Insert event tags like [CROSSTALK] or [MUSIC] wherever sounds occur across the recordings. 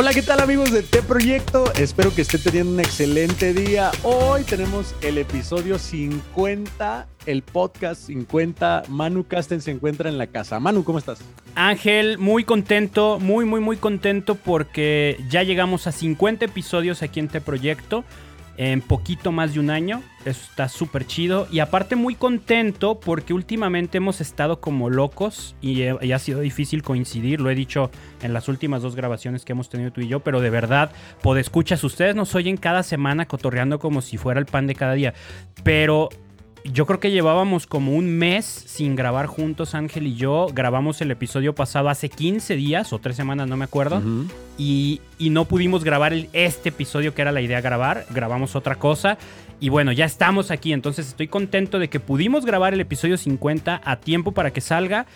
Hola, ¿qué tal amigos de T Proyecto? Espero que estén teniendo un excelente día. Hoy tenemos el episodio 50, el podcast 50. Manu Casten se encuentra en la casa. Manu, ¿cómo estás? Ángel, muy contento, muy, muy, muy contento porque ya llegamos a 50 episodios aquí en T Proyecto en poquito más de un año. Eso está súper chido. Y aparte muy contento porque últimamente hemos estado como locos y, ha sido difícil coincidir. Lo he dicho en las últimas dos grabaciones que hemos tenido tú y yo. Pero de verdad, escuchas, ustedes nos oyen cada semana cotorreando como si fuera el pan de cada día. Pero yo creo que llevábamos como un mes sin grabar juntos, Ángel y yo. Grabamos el episodio pasado hace 15 días o 3 semanas, no me acuerdo. y, y, no pudimos grabar el, este episodio que era la idea grabar. Grabamos otra cosa. Y bueno, ya estamos aquí. Entonces estoy contento de que pudimos grabar el episodio 50 a tiempo para que salga.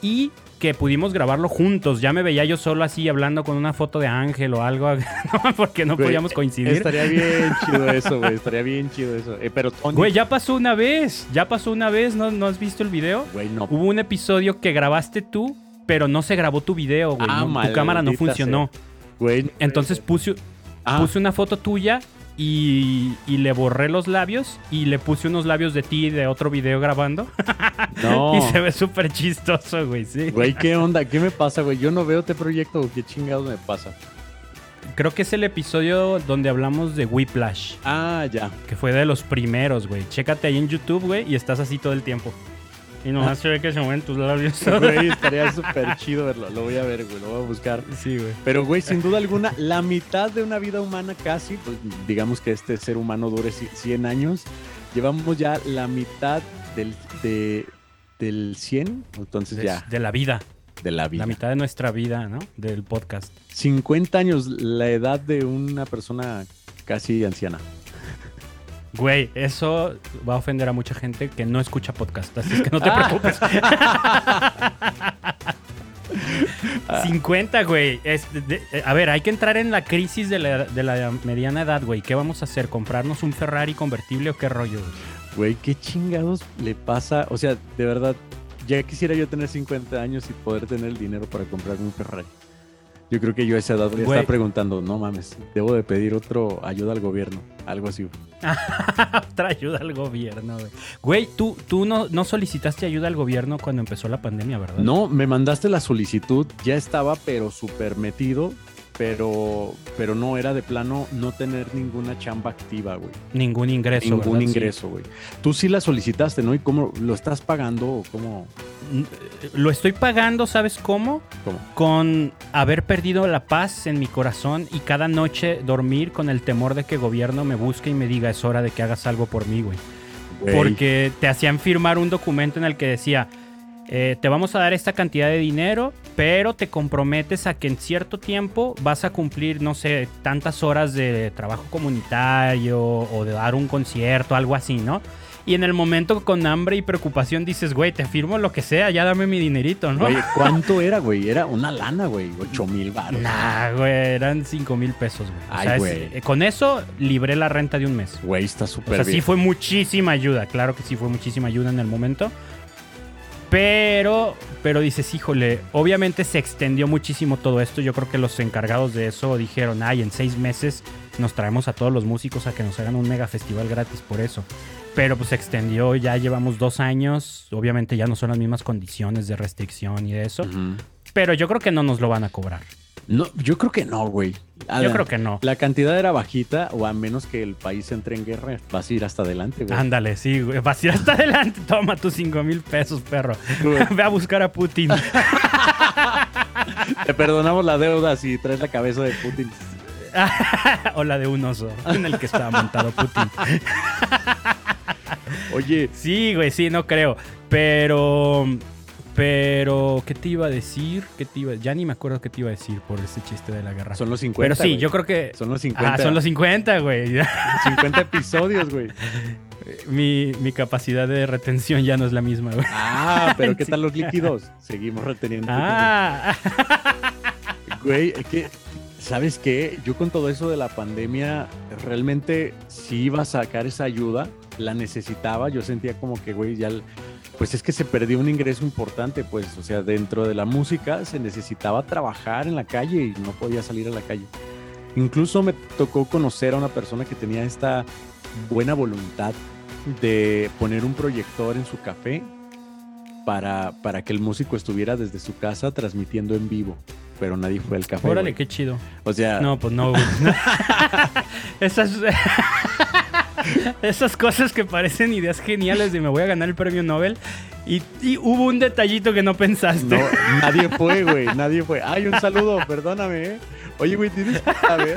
Y que pudimos grabarlo juntos. Ya me veía yo solo así hablando con una foto de Ángel o algo, [LAUGHS] porque no podíamos coincidir. Estaría bien [LAUGHS] chido eso, güey. Estaría bien chido eso. Eh, pero Güey, ya pasó una vez. Ya pasó una vez. ¿No, ¿No has visto el video? Güey, no. Hubo un episodio que grabaste tú, pero no se grabó tu video, güey. Ah, tu cámara no funcionó. Güey. Entonces puse, ah. puse una foto tuya y, le borré los labios y le puse unos labios de ti de otro video grabando. No. [LAUGHS] y se ve súper chistoso, güey, sí. Güey, ¿qué onda? ¿Qué me pasa, güey? Yo no veo este proyecto, ¿qué chingados me pasa? Creo que es el episodio donde hablamos de Whiplash. Ah, ya. Que fue de los primeros, güey. Chécate ahí en YouTube, güey, y estás así todo el tiempo. Y nomás se ve que se mueven tus labios. [LAUGHS] Güey, [LAUGHS] estaría súper chido verlo. Lo voy a ver, güey. Lo voy a buscar. Sí, güey. Pero, güey, sin duda alguna, la mitad de una vida humana casi, pues, digamos que este ser humano dure 100 años, llevamos ya la mitad del, del 100. Entonces ya. De la vida. De la vida. La mitad de nuestra vida, ¿no? Del podcast. 50 años, la edad de una persona casi anciana. Güey, eso va a ofender a mucha gente que no escucha podcast, así es que no te Ah. preocupes. [LAUGHS] 50, güey. Es de- de- a ver, hay que entrar en la crisis de la, de la mediana edad, güey. ¿Qué vamos a hacer? ¿Comprarnos un Ferrari convertible o qué rollo? Güey, ¿qué chingados le pasa? O sea, de verdad, ya quisiera yo tener 50 años y poder tener el dinero para comprarme un Ferrari. Yo creo que yo a esa edad Güey. estar preguntando, no mames, debo de pedir otro ayuda al gobierno, algo así. [LAUGHS] Otra ayuda al gobierno, güey. Güey, tú, tú no, no solicitaste ayuda al gobierno cuando empezó la pandemia, ¿verdad? No, me mandaste la solicitud, ya estaba pero súper metido, pero, pero no era de plano no tener ninguna chamba activa, güey. Ningún ingreso. Ningún ¿verdad? Sí. ingreso, güey. Tú sí la solicitaste, ¿no? ¿Y cómo lo estás pagando o cómo? Lo estoy pagando, ¿sabes cómo? cómo? Con haber perdido la paz en mi corazón y cada noche dormir con el temor de que el gobierno me busque y me diga es hora de que hagas algo por mí, güey. Güey, Porque te hacían firmar un documento en el que decía, eh, te vamos a dar esta cantidad de dinero, pero te comprometes a que en cierto tiempo vas a cumplir, no sé, tantas horas de trabajo comunitario o de dar un concierto, algo así, ¿no? Y en el momento con hambre y preocupación dices, güey, te firmo lo que sea, ya dame mi dinerito, ¿no? Güey, [LAUGHS] ¿cuánto era, güey? Era una lana, güey. 8 mil baros. Nah, güey, eran 5 mil pesos, güey. O Ay, sea, güey. eh, con eso libré la renta de un mes. Güey, está O súper sea, bien. sí fue muchísima ayuda, claro que sí fue muchísima ayuda en el momento. Pero, pero dices, híjole, obviamente se extendió muchísimo todo esto. Yo creo que los encargados de eso dijeron, ay, en seis meses nos traemos a todos los músicos a que nos hagan un mega festival gratis por eso. Pero pues se extendió, ya llevamos dos años. Obviamente ya no son las mismas condiciones de restricción y de eso. Pero yo creo que no nos lo van a cobrar. No, yo creo que no, güey. Yo creo que no. La cantidad era bajita, o a menos que el país entre en guerra, vas a ir hasta adelante, güey. Ándale, sí, güey. Vas a ir hasta adelante. [LAUGHS] Toma tus 5 mil pesos, perro. [LAUGHS] Ve a buscar a Putin. [LAUGHS] Te perdonamos la deuda si traes la cabeza de Putin. o la de un oso en el que estaba montado Putin. Oye, Sí, güey, sí, no creo. Pero. Pero, ¿qué te iba a decir? ¿Qué te iba? Ya ni me acuerdo qué te iba a decir por ese chiste de la guerra. son los 50. Pero sí, güey. yo creo que. Son los 50. Ah, son los 50, güey. [LAUGHS] 50 episodios, güey. [LAUGHS] mi, mi capacidad de retención ya no es la misma, güey. Ah, pero [LAUGHS] ¿qué tal los líquidos? Seguimos reteniendo. Ah, Güey, es que, ¿sabes qué? Yo con todo eso de la pandemia, realmente sí iba a sacar esa ayuda, la necesitaba. Yo sentía como que, güey, ya, pues es que se perdió un ingreso importante, pues, o sea, dentro de la música se necesitaba trabajar en la calle y no podía salir a la calle. Incluso me tocó conocer a una persona que tenía esta buena voluntad de poner un proyector en su café para, para que el músico estuviera desde su casa transmitiendo en vivo. Pero nadie fue al café. Órale, güey. qué chido. O sea, No, pues no, güey. [LAUGHS] [LAUGHS] Esas. [LAUGHS] [LAUGHS] Esas cosas que parecen ideas geniales de me voy a ganar el premio Nobel. Y, y hubo un detallito que no pensaste. no, nadie [LAUGHS] fue, güey. Nadie fue. Ay, un saludo, perdóname. ¿eh? Oye, güey, tienes que saber.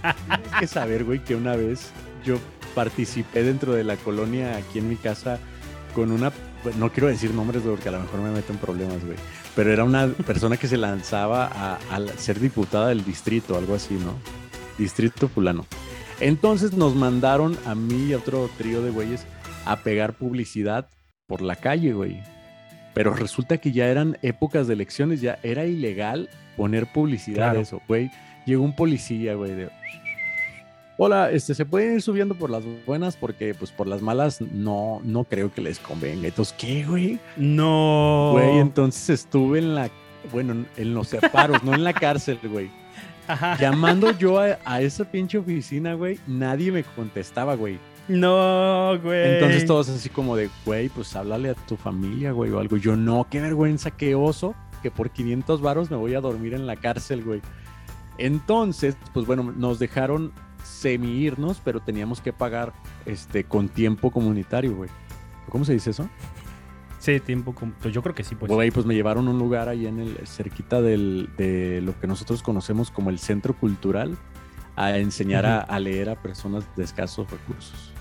Tienes que saber, güey, que una vez yo participé dentro de la colonia aquí en mi casa con una. No quiero decir nombres, porque a lo mejor me meto en problemas, güey. Pero era una persona que se lanzaba a, a ser diputada del distrito, algo así, ¿no? Distrito fulano. Entonces nos mandaron a mí y a otro trío de güeyes a pegar publicidad por la calle, güey. Pero resulta que ya eran épocas de elecciones, ya era ilegal poner publicidad Claro. eso, güey. Llegó un policía, güey, de... Hola, este, se pueden ir subiendo por las buenas porque, pues, por las malas no, no creo que les convenga. Entonces, ¿qué, güey? No. Güey, entonces estuve en la, bueno, en- en los separos, no en la cárcel, güey. Ajá. Llamando yo a, a esa pinche oficina, güey, nadie me contestaba, güey. No, güey. Entonces todos así como de, güey, pues háblale a tu familia, güey, o algo. Yo, no, qué vergüenza, qué oso, que por 500 varos me voy a dormir en la cárcel, güey. Entonces, pues bueno, nos dejaron semi irnos, pero teníamos que pagar este con tiempo comunitario, güey. ¿Cómo se dice eso? Sí, tiempo. com- Pues yo creo que sí, pues. Güey, pues me llevaron a un lugar ahí en el cerquita del, de lo que nosotros conocemos como el centro cultural a enseñar a, a leer a personas de escasos recursos.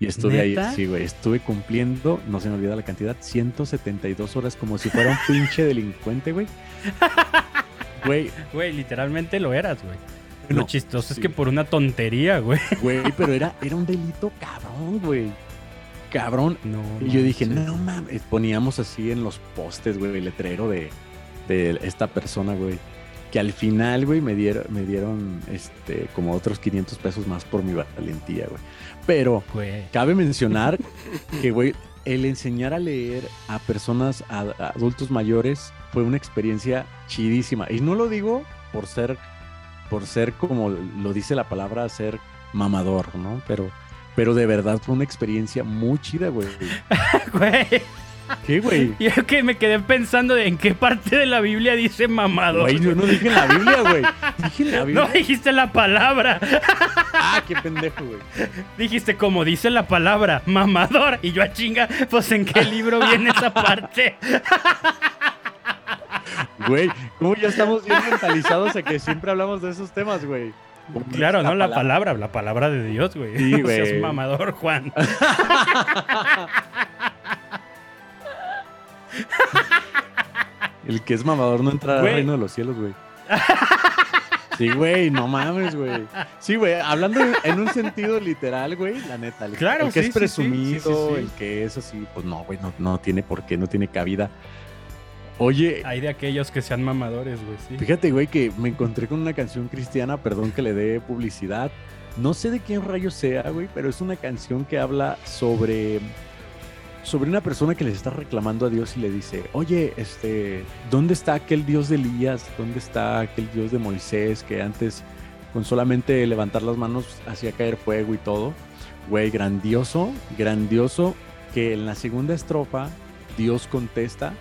Y estuve ¿Neta? ahí, sí, güey, estuve cumpliendo, no se me olvida la cantidad, 172 horas como si fuera un [LAUGHS] pinche delincuente, güey. Güey, Güey, literalmente lo eras, güey. Lo no, chistoso es sí. que por una tontería, güey. güey, pero [LAUGHS] era, era un delito cabrón, güey. Cabrón, No. Y yo dije, manches. no mames. Poníamos así en los postes, güey, el letrero de, de esta persona, güey. Que al final, güey, me dieron, me dieron este, como otros 500 pesos más por mi valentía, güey. Pero Güey. cabe mencionar que, güey, el enseñar a leer a personas, a, a adultos mayores, fue una experiencia chidísima. Y no lo digo por ser, por ser como lo dice la palabra, ser mamador, ¿no? Pero, pero de verdad fue una experiencia muy chida, güey. [LAUGHS] Güey. ¿Qué, güey? Yo que me quedé pensando de en qué parte de la Biblia dice mamador. Güey, yo no dije en la Biblia, güey. Dije en la [LAUGHS] No Biblia. dijiste la palabra. Ah, qué pendejo, güey. Dijiste como dice la palabra, mamador. Y yo a chinga, pues en qué libro viene esa parte. [LAUGHS] Güey, ¿cómo ya estamos bien mentalizados a que siempre hablamos de esos temas, güey? Claro, no la palabra. la palabra de Dios, güey. Sí, No seas güey. mamador, Juan. El que es mamador no entrará al Güey. reino de los cielos, güey. Sí, güey, no mames, güey. Sí, güey, hablando en un sentido literal, güey, la neta. El, Claro, el que sí, es presumido, sí, sí, sí. el que es así, pues no, güey, no, no tiene por qué, no tiene cabida. Oye, Hay de aquellos que sean mamadores, güey, sí. Fíjate, güey, que me encontré con una canción cristiana, perdón que le dé publicidad. No sé de quién rayos sea, güey, pero es una canción que habla sobre sobre una persona que les está reclamando a Dios y le dice, oye, este, ¿dónde está aquel Dios de Elías? ¿Dónde está aquel Dios de Moisés que antes con solamente levantar las manos hacía caer fuego y todo? Güey, grandioso, grandioso que en la segunda estrofa Dios contesta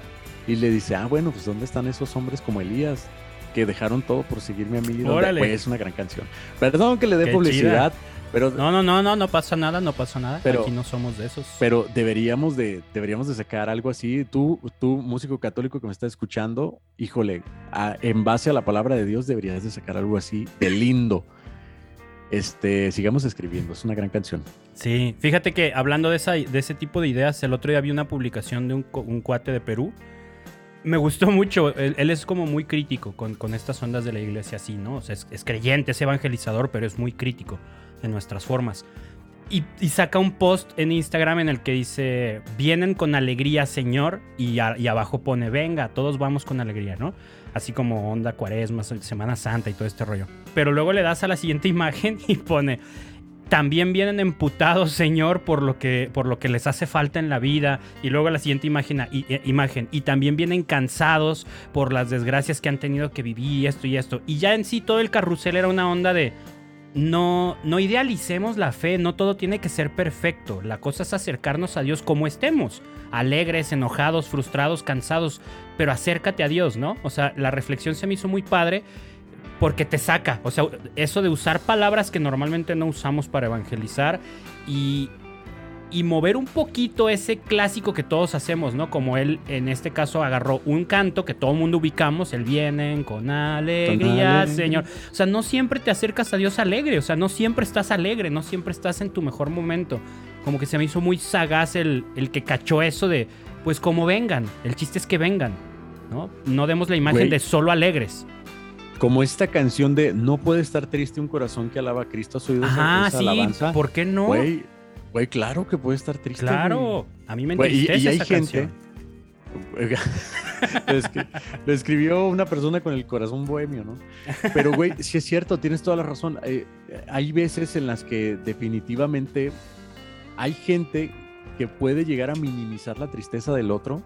y le dice, ah, bueno, pues ¿dónde están esos hombres como Elías? Que dejaron todo por seguirme a mí. ¿Dónde?". Órale. Güey, es una gran canción. Perdón que le dé Qué publicidad, pero, No, no, no, no, no pasa nada, no pasa nada. Pero- Aquí no somos de esos. pero deberíamos de, deberíamos de sacar algo así. Tú, tú, músico católico que me está escuchando, híjole, a- en base a la palabra de Dios deberías de sacar algo así de lindo. Este, sigamos escribiendo, es una gran canción. Sí, fíjate que hablando de, esa, de ese tipo de ideas, el otro día vi una publicación de un, un cuate de Perú. Me gustó mucho, él, es como muy crítico con, con estas ondas de la iglesia así, ¿no? O sea, es, es creyente, es evangelizador, pero es muy crítico en nuestras formas. Y, y saca un post en Instagram en el que dice, vienen con alegría, Señor, y, y abajo pone, venga, todos vamos con alegría, ¿no? Así como onda cuaresma, Semana Santa y todo este rollo. Pero luego le das a la siguiente [LAUGHS] imagen y pone, también vienen emputados, [LAUGHS] Señor, por lo que, por lo que les hace falta en la vida. Y luego la siguiente imagen y, eh, imagen. y también vienen cansados por las desgracias que han tenido que vivir y esto y esto. Y ya en sí todo el carrusel era una onda de no, no idealicemos la fe, no todo tiene que ser perfecto. La cosa es acercarnos a Dios como estemos, alegres, enojados, frustrados, cansados, pero acércate a Dios, ¿no? O sea, la reflexión se me hizo muy padre porque te saca, o sea, eso de usar palabras que normalmente no usamos para evangelizar y, y mover un poquito ese clásico que todos hacemos, ¿no? Como él en este caso agarró un canto que todo el mundo ubicamos, el vienen con alegría, Señor. O sea, no siempre te acercas a Dios alegre, o sea, no siempre estás alegre, no siempre estás en tu mejor momento. Como que se me hizo muy sagaz el, el que cachó eso de, pues como vengan, el chiste es que vengan, ¿no? No demos la imagen de solo alegres como esta canción de No puede estar triste un corazón que alaba a Cristo, soy de Ah, sí, ¿por qué no? Güey, Güey, claro que puede estar triste. Claro, a mí me entristece y, y, hay gente. [LAUGHS] lo, escribió una persona con el corazón bohemio, ¿no? Pero, güey, [LAUGHS] sí es cierto, tienes toda la razón. Eh, hay veces en las que definitivamente hay gente que puede llegar a minimizar la tristeza del otro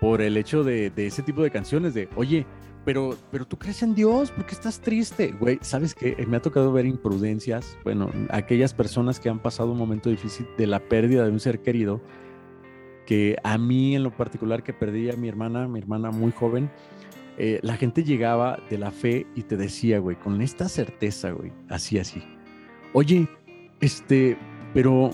por el hecho de, de ese tipo de canciones, de, oye, pero, pero tú crees en Dios, ¿por qué estás triste? Güey, ¿sabes qué? Eh, me ha tocado ver imprudencias, bueno, aquellas personas que han pasado un momento difícil de la pérdida de un ser querido, que a mí en lo particular que perdí a mi hermana, mi hermana muy joven, eh, la gente llegaba de la fe y te decía, güey, con esta certeza, güey, así, así, oye, este, pero,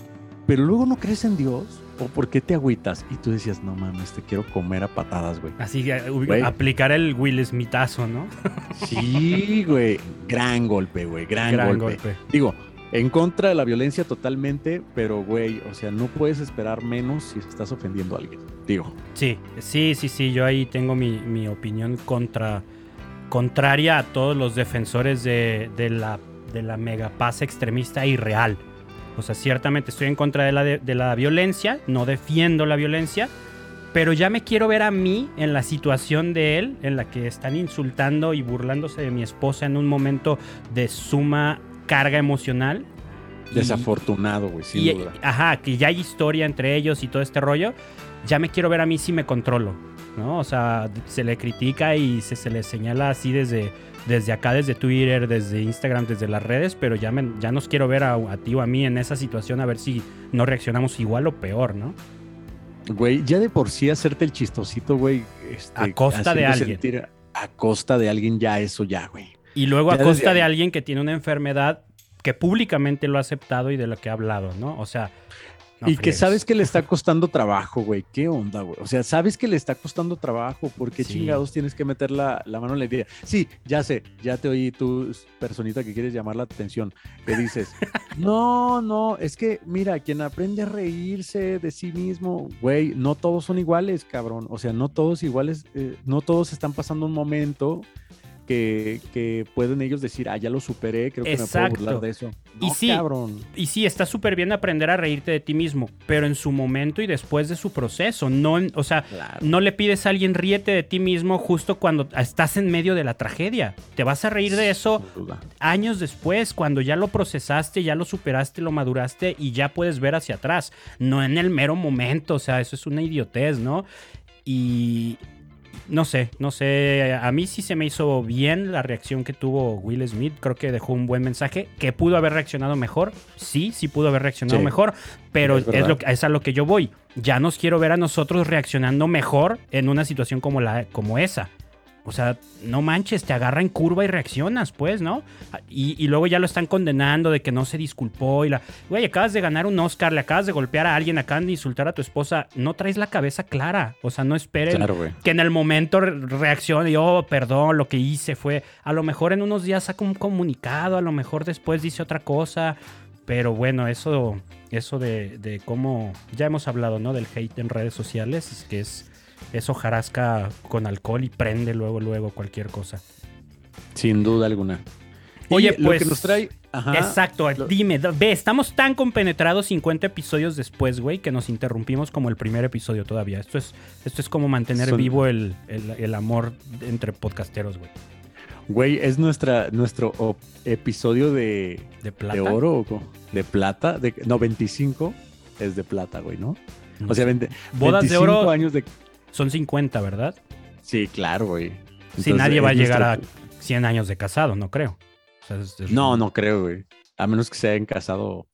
pero luego no crees en Dios. ¿O por qué te agüitas? Y tú decías, no mames, te quiero comer a patadas, güey. Así aplicar el Will Smithazo, ¿no? [LAUGHS] sí, güey. Gran golpe, güey. Gran, golpe. Digo, en contra de la violencia totalmente, pero, güey, o sea, no puedes esperar menos si estás ofendiendo a alguien. Digo. Sí, sí, sí, sí. Yo ahí tengo mi, opinión contra, contraria a todos los defensores de, de la, de la megapaz extremista irreal. O sea, ciertamente estoy en contra de la, de, la violencia, no defiendo la violencia, pero ya me quiero ver a mí en la situación de él, en la que están insultando y burlándose de mi esposa en un momento de suma carga emocional. Desafortunado, güey, sin duda. Ajá, que ya hay historia entre ellos y todo este rollo. Ya me quiero ver a mí si me controlo, ¿no? O sea, se le critica y se, se le señala así desde desde acá, desde Twitter, desde Instagram, desde las redes, pero ya, me, ya nos quiero ver a, ti o a mí en esa situación a ver si no reaccionamos igual o peor, ¿no? Güey, ya de por sí hacerte el chistosito, güey. Este, a costa de alguien. a costa de alguien, ya eso, ya, güey. Y luego a costa de alguien que tiene una enfermedad que públicamente lo ha aceptado y de lo que ha hablado, ¿no? O sea, y que sabes que le está [LAUGHS] costando trabajo, güey. ¿Qué onda, güey? O sea, sabes que le está costando trabajo. ¿Por qué chingados tienes que meter la, mano en la idea? Sí, ya sé, ya te oí tú, personita que quieres llamar la atención, que dices, [LAUGHS] no, no, es que, mira, quien aprende a reírse de sí mismo, güey, no todos son iguales, cabrón. O sea, no todos iguales, eh, no todos están pasando un momento que, pueden ellos decir, ah, ya lo superé, creo que me puedo burlar de eso. y sí, y sí, está súper bien aprender a reírte de ti mismo, pero en su momento y después de su proceso. No, o sea, no le pides a alguien ríete de ti mismo justo cuando estás en medio de la tragedia. Te vas a reír de eso años después, cuando ya lo procesaste, ya lo superaste, lo maduraste y ya puedes ver hacia atrás. No en el mero momento, o sea, eso es una idiotez, ¿no? Y, no sé, no sé. A mí sí se me hizo bien la reacción que tuvo Will Smith. Creo que dejó un buen mensaje. Que pudo haber reaccionado mejor. Sí, sí pudo haber reaccionado mejor. Pero es, lo, es a lo que yo voy. Ya nos quiero ver a nosotros reaccionando mejor en una situación como, la, como esa. O sea, no manches, te agarra en curva y reaccionas, pues, ¿no? Y, luego ya lo están condenando de que no se disculpó y la... Güey, acabas de ganar un Oscar, le acabas de golpear a alguien, acaban de insultar a tu esposa. No traes la cabeza clara. O sea, no esperes que en el momento reaccione y, oh, perdón, lo que hice fue... A lo mejor en unos días saca un comunicado, a lo mejor después dice otra cosa. Pero bueno, eso, eso de, de cómo... Ya hemos hablado, ¿no? Del hate en redes sociales, es que es eso jarasca con alcohol y prende luego, luego cualquier cosa. Sin duda alguna. Oye, pues. Lo que pues, nos trae. exacto, dime, ve, estamos tan compenetrados 50 episodios después, güey, que nos interrumpimos como el primer episodio todavía. Esto es, esto es como mantener vivo el, amor entre podcasteros, güey. Güey, es nuestra, nuestro episodio de, ¿De plata? de oro o de plata. De, no, 25 es de plata, güey, ¿no? O sea, sé. 20, Bodas de 25 oro años de. Son 50, ¿verdad? Sí, claro, güey. Si nadie va a llegar a nuestro- 100 años de casado, no creo. O sea, es- es- No, no creo, güey. A menos que se hayan casado.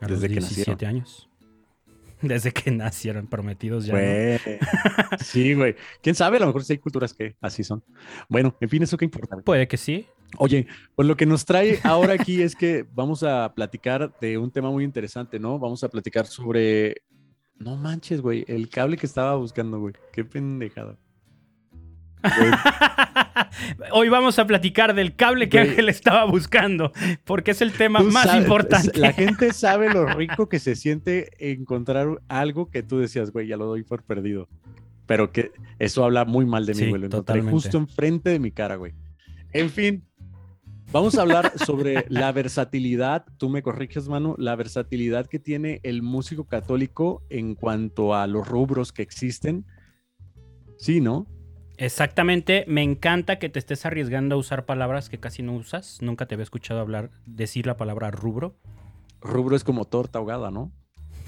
a los desde que 17 años. [LAUGHS] Desde que nacieron prometidos ya. ¿no? Güey. [LAUGHS] Sí, güey. Quién sabe, a lo mejor sí hay culturas que así son. Bueno, en fin, eso qué importa. güey. Puede que sí. Oye, pues lo que nos trae ahora aquí es que vamos a platicar de un tema muy interesante, ¿no? Vamos a platicar sobre. No manches, güey, el cable que estaba buscando, güey. Qué pendejada. [LAUGHS] Hoy vamos a platicar del cable que. Ángel estaba buscando, porque es el tema más sabes- importante. La gente [LAUGHS] sabe lo rico que se siente encontrar algo que tú decías, güey, ya lo doy por perdido. Pero que eso habla muy mal de mí, Sí, güey. Lo encontré totalmente. justo enfrente de mi cara, güey. En fin, vamos a hablar sobre la versatilidad, tú me corriges, mano, la versatilidad que tiene el músico católico en cuanto a los rubros que existen. Sí, ¿no? Exactamente, me encanta que te estés arriesgando a usar palabras que casi no usas. Nunca te había escuchado hablar, decir la palabra rubro. Rubro es como torta ahogada, ¿no?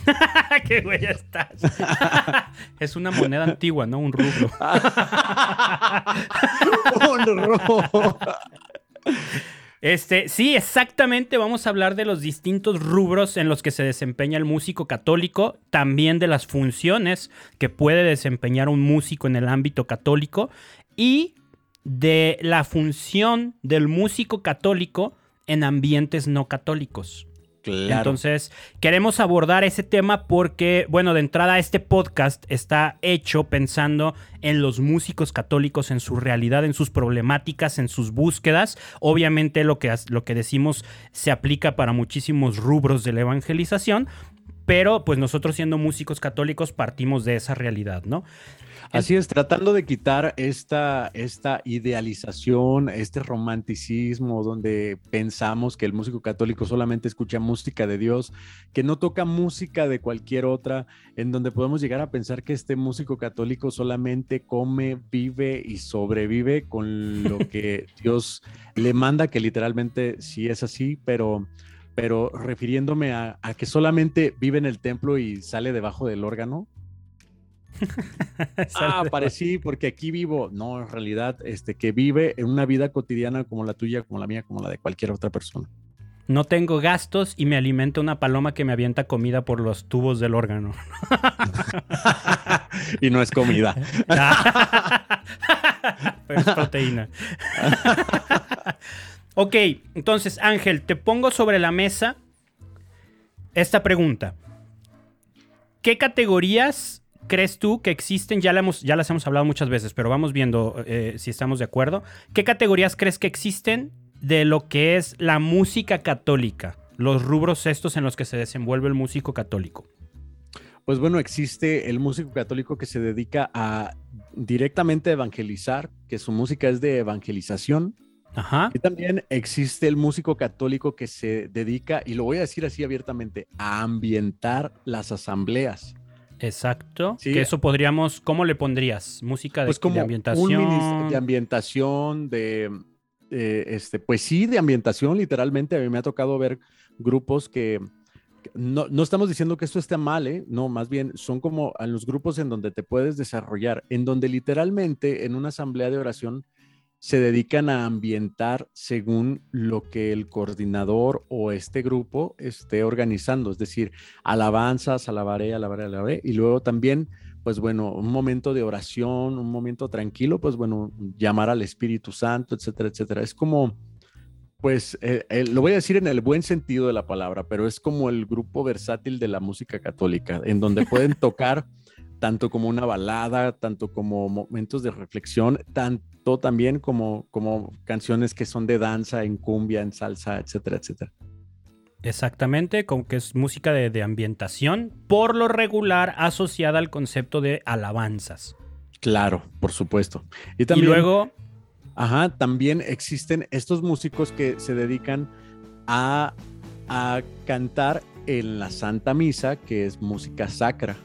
[LAUGHS] ¡Qué güey estás! [LAUGHS] es una moneda antigua, ¿no? Un rubro. [LAUGHS] Un rubro. Este, sí, exactamente. Vamos a hablar de los distintos rubros en los que se desempeña el músico católico, también de las funciones que puede desempeñar un músico en el ámbito católico y de la función del músico católico en ambientes no católicos. Entonces, queremos abordar ese tema porque, bueno, de entrada este podcast está hecho pensando en los músicos católicos, en su realidad, en sus problemáticas, en sus búsquedas. Obviamente lo que, lo que decimos se aplica para muchísimos rubros de la evangelización, pero pues nosotros siendo músicos católicos partimos de esa realidad, ¿no? Así es, tratando de quitar esta, esta idealización, este romanticismo donde pensamos que el músico católico solamente escucha música de Dios, que no toca música de cualquier otra, en donde podemos llegar a pensar que este músico católico solamente come, vive y sobrevive con lo [LAUGHS] que Dios le manda, que literalmente sí es así, pero, pero refiriéndome a, a que solamente vive en el templo y sale debajo del órgano. [LAUGHS] Ah, parecí porque aquí vivo. No, en realidad, este, que vive en una vida cotidiana como la tuya, como la mía, como la de cualquier otra persona. No tengo gastos y me alimenta una paloma que me avienta comida por los tubos del órgano. [LAUGHS] y no es comida. [LAUGHS] Pero es proteína. ok, entonces Ángel, te pongo sobre la mesa esta pregunta. ¿Qué categorías crees tú que existen? Ya, la hemos- ya las hemos hablado muchas veces, pero vamos viendo eh, si estamos de acuerdo. ¿Qué categorías crees que existen de lo que es la música católica? Los rubros estos en los que se desenvuelve el músico católico. Pues bueno, existe el músico católico que se dedica a directamente evangelizar, que su música es de evangelización. Ajá. Y también existe el músico católico que se dedica, y lo voy a decir así abiertamente, a ambientar las asambleas. Exacto. Sí. Que eso podríamos, ¿cómo le pondrías? Música de, Pues como de un ambientación. minis- de ambientación, de, eh, este, pues sí, de ambientación, literalmente. A mí me ha tocado ver grupos que, que no, no estamos diciendo que esto esté mal, ¿eh? No, más bien son como a los grupos en donde te puedes desarrollar, en donde literalmente en una asamblea de oración se dedican a ambientar según lo que el coordinador o este grupo esté organizando, es decir, alabanzas, alabaré, alabaré, alabaré, y luego también pues bueno, un momento de oración, un momento tranquilo, pues bueno, llamar al Espíritu Santo, etcétera, etcétera. Es como, pues, eh, eh, lo voy a decir en el buen sentido de la palabra, pero es como el grupo versátil de la música católica, en donde pueden tocar tanto como una balada, tanto como momentos de reflexión, tanto también como, como canciones que son de danza, en cumbia, en salsa, etcétera, etcétera. Exactamente, como que es música de, de ambientación, por lo regular asociada al concepto de alabanzas. Claro, por supuesto. Y Y también... luego, Ajá, también existen estos músicos que se dedican a, a cantar en la Santa Misa, que es música sacra.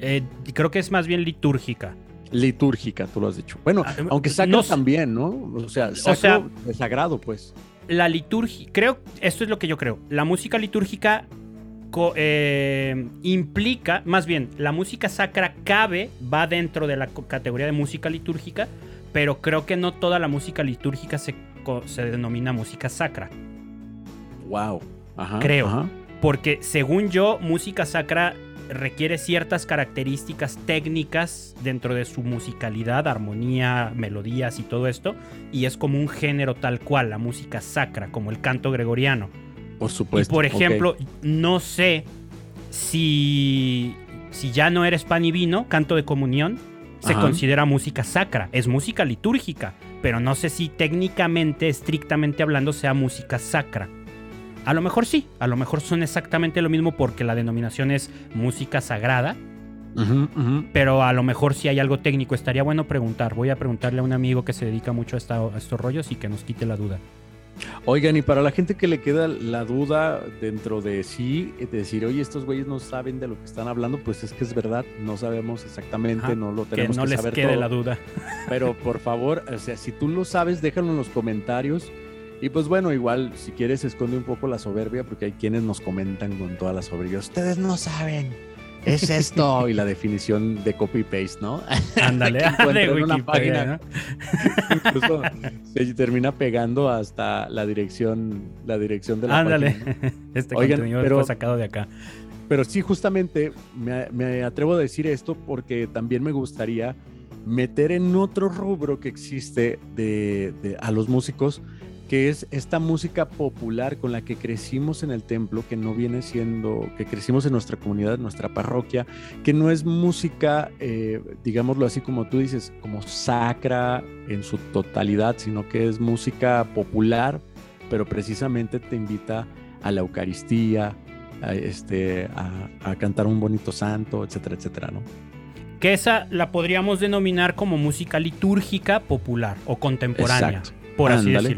Eh, creo que es más bien litúrgica. Litúrgica, tú lo has dicho. Bueno, Ah, aunque no sé. también, ¿no? O sea, sea- sacro de sagrado, pues. La liturgia, creo, esto es lo que yo creo. La música litúrgica eh, implica, más bien, la música sacra cabe, va dentro de la categoría de música litúrgica, pero creo que no toda la música litúrgica se, se denomina música sacra. Wow. Ajá. Creo. ajá. Porque según yo, música sacra requiere ciertas características técnicas dentro de su musicalidad, armonía, melodías y todo esto, y es como un género tal cual, la música sacra, como el canto gregoriano. Por Y supuesto. por ok. ejemplo, no sé si, si ya no eres pan y vino, canto de comunión, se Ajá. considera música sacra, es música litúrgica, pero no sé si técnicamente, estrictamente hablando, sea música sacra. A lo mejor sí, a lo mejor son exactamente lo mismo porque la denominación es música sagrada, pero a lo mejor sí hay algo técnico. Estaría bueno preguntar. Voy a preguntarle a un amigo que se dedica mucho a, esta- a estos rollos y que nos quite la duda. Oigan, y para la gente que le queda la duda dentro de sí, de decir, oye, estos güeyes no saben de lo que están hablando, pues es que es verdad, no sabemos exactamente, Ajá, no lo Que tenemos no que les saber quede todo. la duda. Pero por favor, o sea, si tú lo sabes, déjalo en los comentarios. Y pues bueno, igual, si quieres, esconde un poco la soberbia, porque hay quienes nos comentan con toda la soberbia. Ustedes no saben. Es esto. [LAUGHS] y la definición de copy-paste, ¿no? [LAUGHS] Ándale, [LAUGHS] de una página. Incluso se termina pegando hasta la dirección, la dirección de ¿no? la Ándale. página. Este Oigan, contenido pero- fue sacado de acá. Pero sí, justamente me, me atrevo a decir esto porque también me gustaría meter en otro rubro que existe de, de- a los músicos, que es esta música popular con la que crecimos en el templo, que no viene siendo, que crecimos en nuestra comunidad, en nuestra parroquia, que no es música, eh, digámoslo así como tú dices, como sacra en su totalidad, sino que es música popular, pero precisamente te invita a la Eucaristía, a, este, a, a cantar un bonito santo, etcétera, etcétera, ¿no? Que esa la podríamos denominar como música litúrgica popular o contemporánea, Exacto. por así Ándale.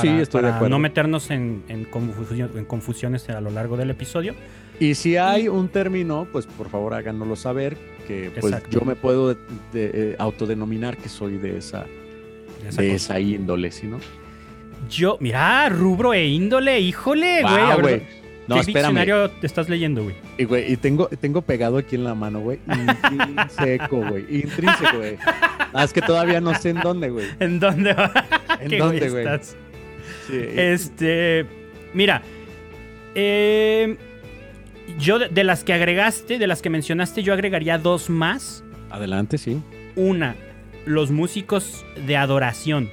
Sí, estoy para no meternos en, en confusión- en confusiones a lo largo del episodio. Y si hay un término, pues por favor háganoslo saber, que pues Exacto. yo me puedo de- de- eh, autodenominar que soy de esa, de esa de cosa. esa índole, ¿sí, no? Yo, mira, rubro e índole, híjole, güey. Wow, güey. No, ¿Qué espérame. diccionario te estás leyendo, güey? Y, güey, y tengo, tengo pegado aquí en la mano, güey. Intrínseco, [LAUGHS] güey. Intrínseco, güey. Ah, es que todavía no sé en dónde, güey. ¿En dónde? ¿En [LAUGHS] ¿Qué dónde, güey? estás? Sí, Este. Mira. eh, yo, de, de las que agregaste, de las que mencionaste, yo agregaría dos más. Adelante, sí. Una, los músicos de adoración.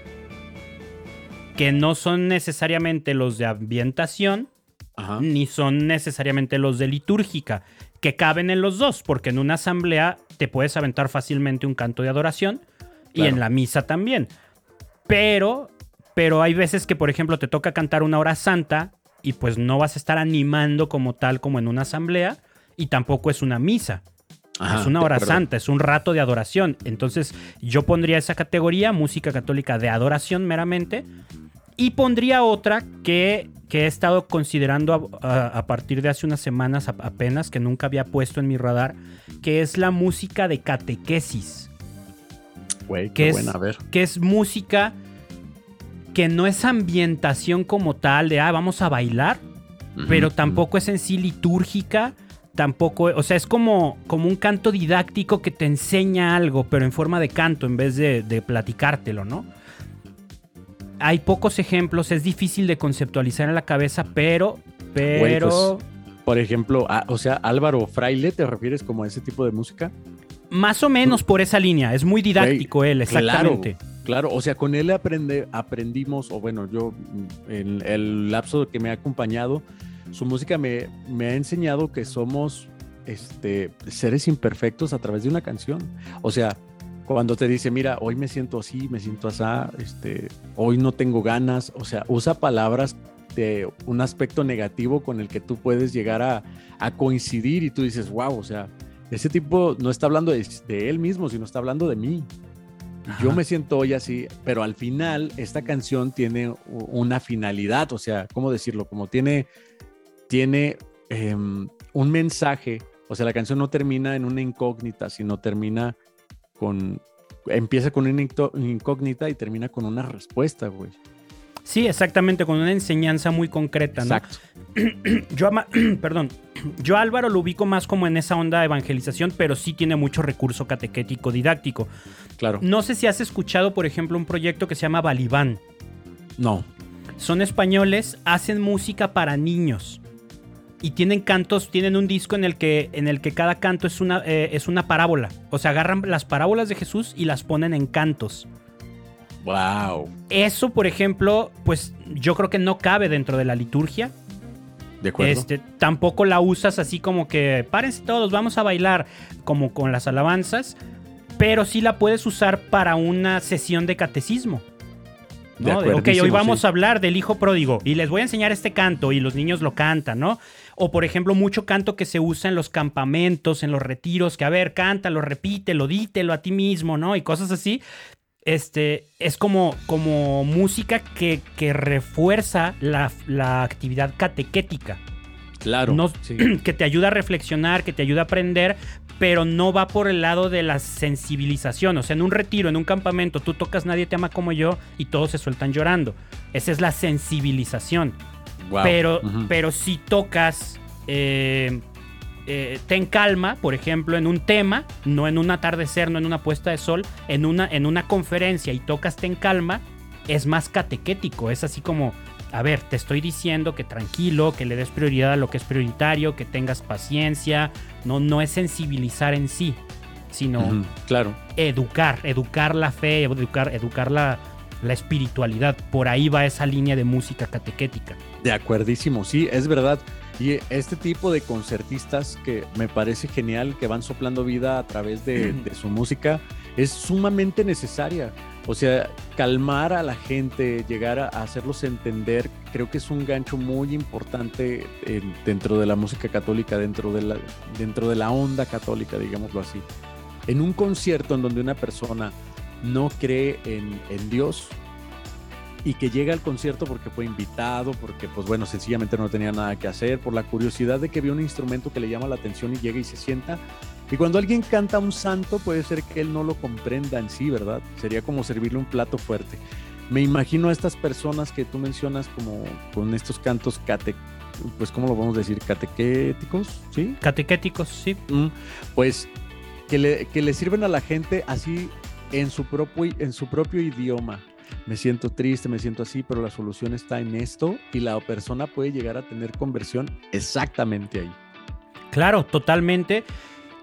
Que no son necesariamente los de ambientación, Ajá. ni son necesariamente los de litúrgica, que caben en los dos, porque en una asamblea te puedes aventar fácilmente un canto de adoración y en la misa también. Pero, pero hay veces que, por ejemplo, te toca cantar una hora santa y pues no vas a estar animando como tal como en una asamblea y tampoco es una misa. Ajá, es una hora santa, es un rato de adoración. Entonces yo pondría esa categoría, música católica de adoración meramente, y pondría otra que, que he estado considerando a, a- a partir de hace unas semanas apenas, que nunca había puesto en mi radar, que es la música de catequesis, Güey, ¿Qué es? buena, a ver. que es música que no es ambientación como tal de, ah, vamos a bailar, pero tampoco es en sí litúrgica, tampoco, o sea, es como, como un canto didáctico que te enseña algo, pero en forma de canto en vez de, de platicártelo, ¿no? Hay pocos ejemplos, es difícil de conceptualizar en la cabeza, pero, pero pues, Por ejemplo, o sea, Álvaro Fraile, ¿te refieres como a ese tipo de música? más o menos por esa línea, es muy didáctico él, exactamente. Claro, o sea, con él aprende, aprendimos, o bueno, yo en el lapso que me ha acompañado, su música me, me ha enseñado que somos este, seres imperfectos a través de una canción. O sea, cuando te dice, mira, hoy me siento así, me siento así, este, hoy no tengo ganas, o sea, usa palabras de un aspecto negativo con el que tú puedes llegar a, a coincidir y tú dices, wow, o sea, ese tipo no está hablando de él mismo, sino está hablando de mí. Yo me siento hoy así, pero al final esta canción tiene una finalidad, o sea, ¿cómo decirlo? Como tiene, tiene em, un mensaje, o sea, la canción no termina en una incógnita, sino termina con, empieza con una incógnita y termina con una respuesta, güey. Sí, exactamente, con una enseñanza muy concreta, ¿no? Exacto. [CLEARS THROAT] Yo, [CLEARS THROAT] perdón, [CLEARS THROAT] yo Álvaro lo ubico más como en esa onda de evangelización, pero sí tiene mucho recurso catequético didáctico. Claro. No sé si has escuchado, por ejemplo, un proyecto que se llama Balibán. No. Son españoles, hacen música para niños. Y tienen cantos, tienen un disco en el que, en el que cada canto es una, eh, es una parábola. O sea, agarran las parábolas de Jesús y las ponen en cantos. Wow. Eso, por ejemplo, pues yo creo que no cabe dentro de la liturgia. De acuerdo. Este, tampoco la usas así como que párense todos, vamos a bailar, como con las alabanzas. Pero sí la puedes usar para una sesión de catecismo. ¿no? ok, hoy vamos a hablar del hijo pródigo y les voy a enseñar este canto y los niños lo cantan, ¿no? O por ejemplo, mucho canto que se usa en los campamentos, en los retiros, que a ver, cántalo, repítelo, dítelo a ti mismo, ¿no? Y cosas así. Este, es como, como música que, que refuerza la, la, actividad catequética. Claro. [CLEARS THROAT] Que te ayuda a reflexionar, que te ayuda a aprender, pero no va por el lado de la sensibilización. O sea, en un retiro, en un campamento, tú tocas Nadie te ama como yo y todos se sueltan llorando. Esa es la sensibilización. Pero, pero si tocas eh, eh, Ten Calma, por ejemplo, en un tema, no en un atardecer, no en una puesta de sol, en una, en una conferencia y tocas Ten Calma, es más catequético. Es así como a ver, te estoy diciendo que tranquilo, que le des prioridad a lo que es prioritario, que tengas paciencia. No, no es sensibilizar en sí, sino claro. educar, educar la fe, educar, educar la, la espiritualidad. Por ahí va esa línea de música catequética. De acuerdísimo, sí, es verdad. Y este tipo de concertistas que me parece genial, que van soplando vida a través de, de su música, es sumamente necesaria. O sea, calmar a la gente, llegar a, hacerlos entender, creo que es un gancho muy importante dentro de la música católica, dentro de, la, dentro de la onda católica, digámoslo así. En un concierto en donde una persona no cree en, en Dios, y que llega al concierto porque fue invitado, porque pues bueno, sencillamente no tenía nada que hacer, por la curiosidad de que vio un instrumento que le llama la atención y llega y se sienta. Y cuando alguien canta a un santo, puede ser que él no lo comprenda en sí, ¿verdad? Sería como servirle un plato fuerte. Me imagino a estas personas que tú mencionas como con estos cantos cate, pues ¿cómo lo vamos a decir? Catequéticos, ¿sí? Catequéticos, sí. Mm, pues que le, que le sirven a la gente así en su propio, en su propio idioma, me siento triste, me siento así, pero la solución está en esto y la persona puede llegar a tener conversión exactamente ahí. Claro, totalmente.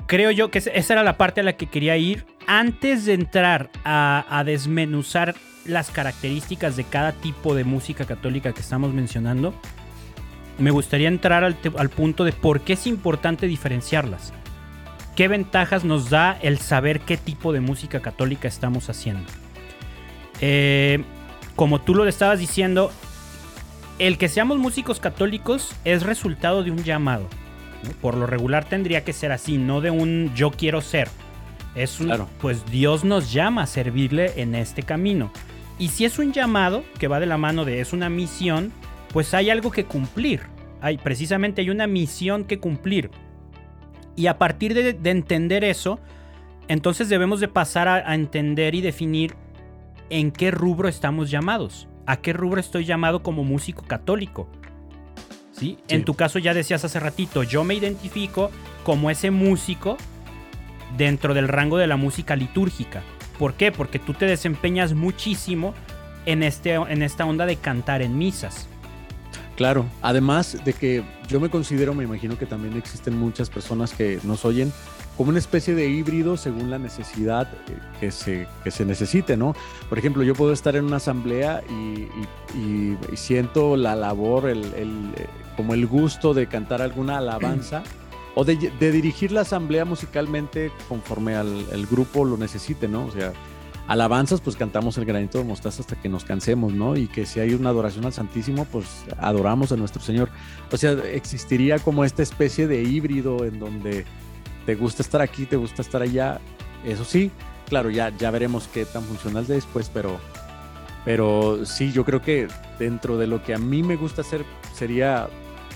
Creo yo que esa era la parte a la que quería ir. Antes de entrar a, desmenuzar las características de cada tipo de música católica que estamos mencionando, me gustaría entrar al, al punto de por qué es importante diferenciarlas. ¿Qué ventajas nos da el saber qué tipo de música católica estamos haciendo? Eh, como tú lo estabas diciendo, el que seamos músicos católicos es resultado de un llamado. Por lo regular tendría que ser así, no de un yo quiero ser. Es un, pues Dios nos llama a servirle en este camino. Y si es un llamado que va de la mano de es una misión, pues hay algo que cumplir. Hay, precisamente hay una misión que cumplir. Y a partir de, entender eso, entonces debemos de pasar a entender y definir en qué rubro estamos llamados. ¿A qué rubro estoy llamado como músico católico? ¿Sí? En tu caso ya decías hace ratito, yo me identifico como ese músico dentro del rango de la música litúrgica. ¿Por qué? Porque tú te desempeñas muchísimo en, este, en esta onda de cantar en misas. Claro, además de que yo me considero, me imagino que también existen muchas personas que nos oyen como una especie de híbrido según la necesidad eh, que se, que se necesite, ¿no? Por ejemplo, yo puedo estar en una asamblea y, siento la labor, el, eh, como el gusto de cantar alguna alabanza o de, dirigir la asamblea musicalmente conforme al el grupo lo necesite, ¿no? O sea, alabanzas, pues cantamos el granito de mostaza hasta que nos cansemos, ¿no? Y que si hay una adoración al Santísimo, pues adoramos a nuestro Señor. O sea, existiría como esta especie de híbrido en donde te gusta estar aquí, te gusta estar allá. Eso sí, claro, ya, ya veremos qué tan funcional es después, pero, pero sí, yo creo que dentro de lo que a mí me gusta hacer sería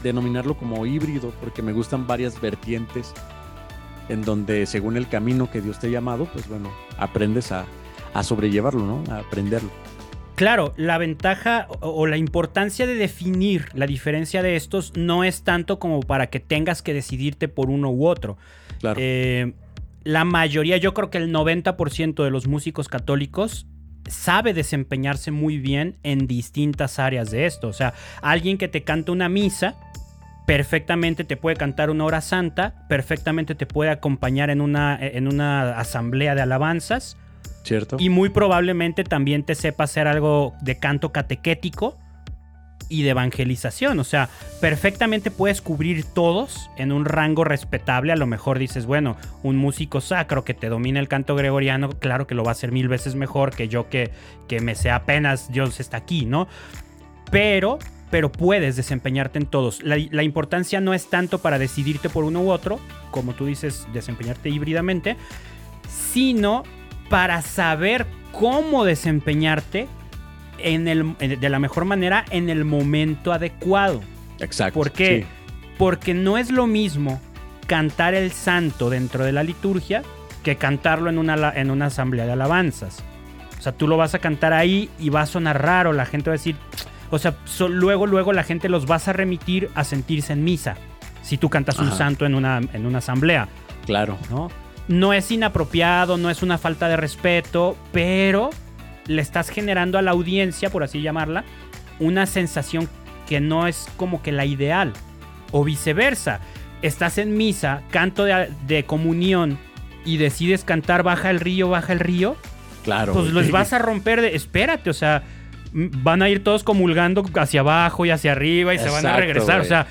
denominarlo como híbrido, porque me gustan varias vertientes. en donde según el camino que Dios te ha llamado, pues bueno, aprendes a, a sobrellevarlo, ¿no? A aprenderlo. Claro, la ventaja o, la importancia de definir la diferencia de estos no es tanto como para que tengas que decidirte por uno u otro. Claro. Eh, la mayoría, yo creo que el 90% de los músicos católicos sabe desempeñarse muy bien en distintas áreas de esto. O sea, alguien que te canta una misa, perfectamente te puede cantar una hora santa, perfectamente te puede acompañar en una, en una asamblea de alabanzas ¿Cierto? y muy probablemente también te sepa hacer algo de canto catequético y de evangelización. O sea, perfectamente puedes cubrir todos en un rango respetable. A lo mejor dices, bueno, un músico sacro que te domina el canto gregoriano, claro que lo va a hacer mil veces mejor que yo que, que me sé apenas Dios está aquí, ¿no? Pero, pero puedes desempeñarte en todos. La, la importancia no es tanto para decidirte por uno u otro, como tú dices, desempeñarte híbridamente, sino para saber cómo desempeñarte en el, de la mejor manera en el momento adecuado. Exacto. ¿Por qué? sí. Porque no es lo mismo cantar el santo dentro de la liturgia que cantarlo en una, en una asamblea de alabanzas. O sea, tú lo vas a cantar ahí y va a sonar raro, la gente va a decir... O sea, so- luego, luego la gente los vas a remitir a sentirse en misa. Si tú cantas un santo en una, en una asamblea. Claro. ¿no? No es inapropiado, no es una falta de respeto, pero le estás generando a la audiencia, por así llamarla, una sensación que no es como que la ideal. O viceversa, estás en misa, canto de, de comunión y decides cantar Baja el río, baja el río, Claro. pues los vas a [LAUGHS] romper de... Espérate, o sea, van a ir todos comulgando hacia abajo y hacia arriba y se van a regresar. O sea,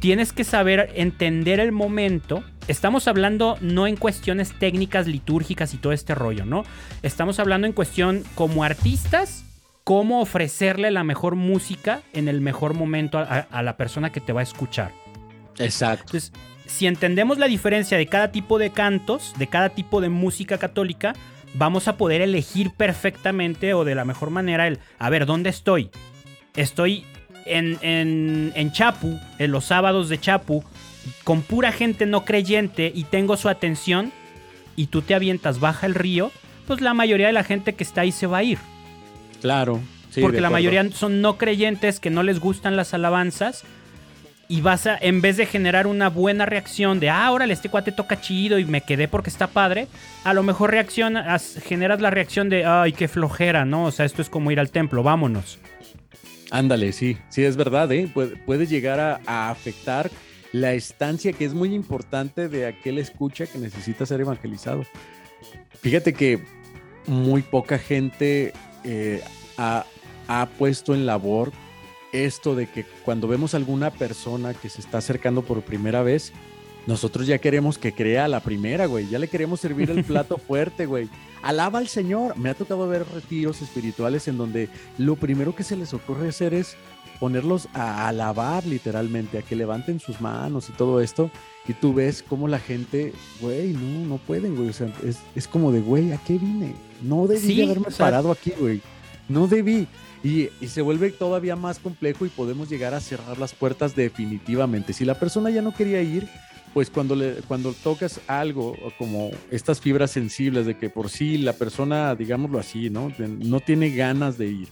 tienes que saber entender el momento. Estamos hablando no en cuestiones técnicas, litúrgicas y todo este rollo, ¿no? Estamos hablando en cuestión como artistas, cómo ofrecerle la mejor música en el mejor momento a, a la persona que te va a escuchar. Exacto. Entonces, si entendemos la diferencia de cada tipo de cantos, de cada tipo de música católica, vamos a poder elegir perfectamente o de la mejor manera el, a ver, ¿dónde estoy? Estoy en, en, en Chapu, en los sábados de Chapu, con pura gente no creyente y tengo su atención y tú te avientas baja el río, pues la mayoría de la gente que está ahí se va a ir. Claro. sí, porque la mayoría son no creyentes que no les gustan las alabanzas. Y vas a, en vez de generar una buena reacción de, ah, órale, este cuate toca chido y me quedé porque está padre, a lo mejor reaccionas, generas la reacción de, ay, qué flojera, ¿no? O sea, esto es como ir al templo, vámonos. Ándale, sí, sí, es verdad, ¿eh? Puede, puede llegar a, a afectar la estancia que es muy importante de aquel escucha que necesita ser evangelizado. Fíjate que muy poca gente eh, ha, ha puesto en labor esto de que cuando vemos alguna persona que se está acercando por primera vez, nosotros ya queremos que crea a la primera, güey. Ya le queremos servir el plato [LAUGHS] fuerte, güey. Alaba al Señor. Me ha tocado ver retiros espirituales en donde lo primero que se les ocurre hacer es ponerlos a alabar literalmente, a que levanten sus manos y todo esto. Y tú ves cómo la gente, güey, no, no pueden, güey. O sea, es, es como de, güey, ¿a qué vine? No debí Sí, de haberme o sea- parado aquí, güey. No debí. Y, y se vuelve todavía más complejo y podemos llegar a cerrar las puertas definitivamente. Si la persona ya no quería ir, pues cuando, le, cuando tocas algo como estas fibras sensibles de que por sí la persona, digámoslo así, ¿no? No tiene ganas de ir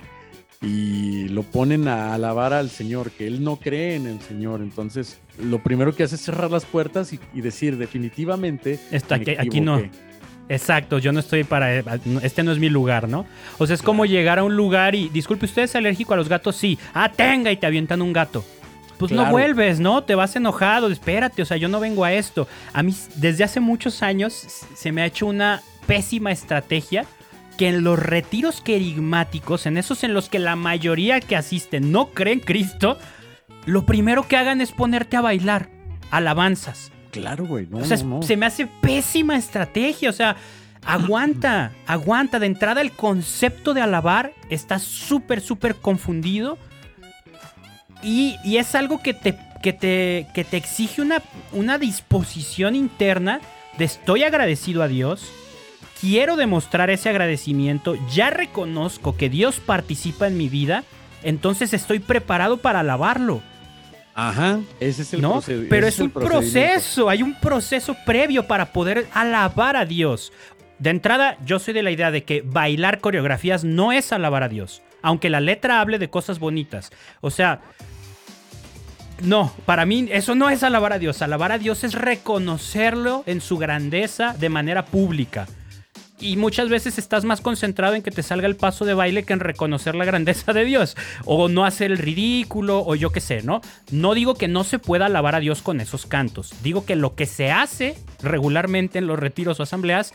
y lo ponen a alabar al Señor, que él no cree en el Señor. Entonces, lo primero que hace es cerrar las puertas y, y decir definitivamente... Está me aquí, aquí no. equivoqué". Exacto, yo no estoy para... Este no es mi lugar, ¿no? O sea, es como llegar a un lugar y, disculpe, ¿usted es alérgico a los gatos? Sí. Ah, tenga y te avientan un gato. Pues no vuelves, ¿no? Te vas enojado, espérate, o sea, yo no vengo a esto. A mí desde hace muchos años se me ha hecho una pésima estrategia que en los retiros querigmáticos, en esos en los que la mayoría que asisten no creen Cristo, lo primero que hagan es ponerte a bailar alabanzas. Claro, güey. No, O sea, no, no. se me hace pésima estrategia. O sea, [CLEARS THROAT] aguanta, aguanta. De entrada, el concepto de alabar está súper, súper confundido. Y, y es algo que te, que te, que te exige una, una disposición interna de estoy agradecido a Dios. Quiero demostrar ese agradecimiento. Ya reconozco que Dios participa en mi vida. Entonces estoy preparado para alabarlo. Ajá, ese es el ¿no? proced- Pero es un proceso, hay un proceso previo para poder alabar a Dios. De entrada, yo soy de la idea de que bailar coreografías no es alabar a Dios, aunque la letra hable de cosas bonitas. O sea, no, para mí eso no es alabar a Dios. Alabar a Dios es reconocerlo en su grandeza de manera pública. Y muchas veces estás más concentrado en que te salga el paso de baile que en reconocer la grandeza de Dios. O no hacer el ridículo, o yo qué sé, ¿no? No digo que no se pueda alabar a Dios con esos cantos. Digo que lo que se hace regularmente en los retiros o asambleas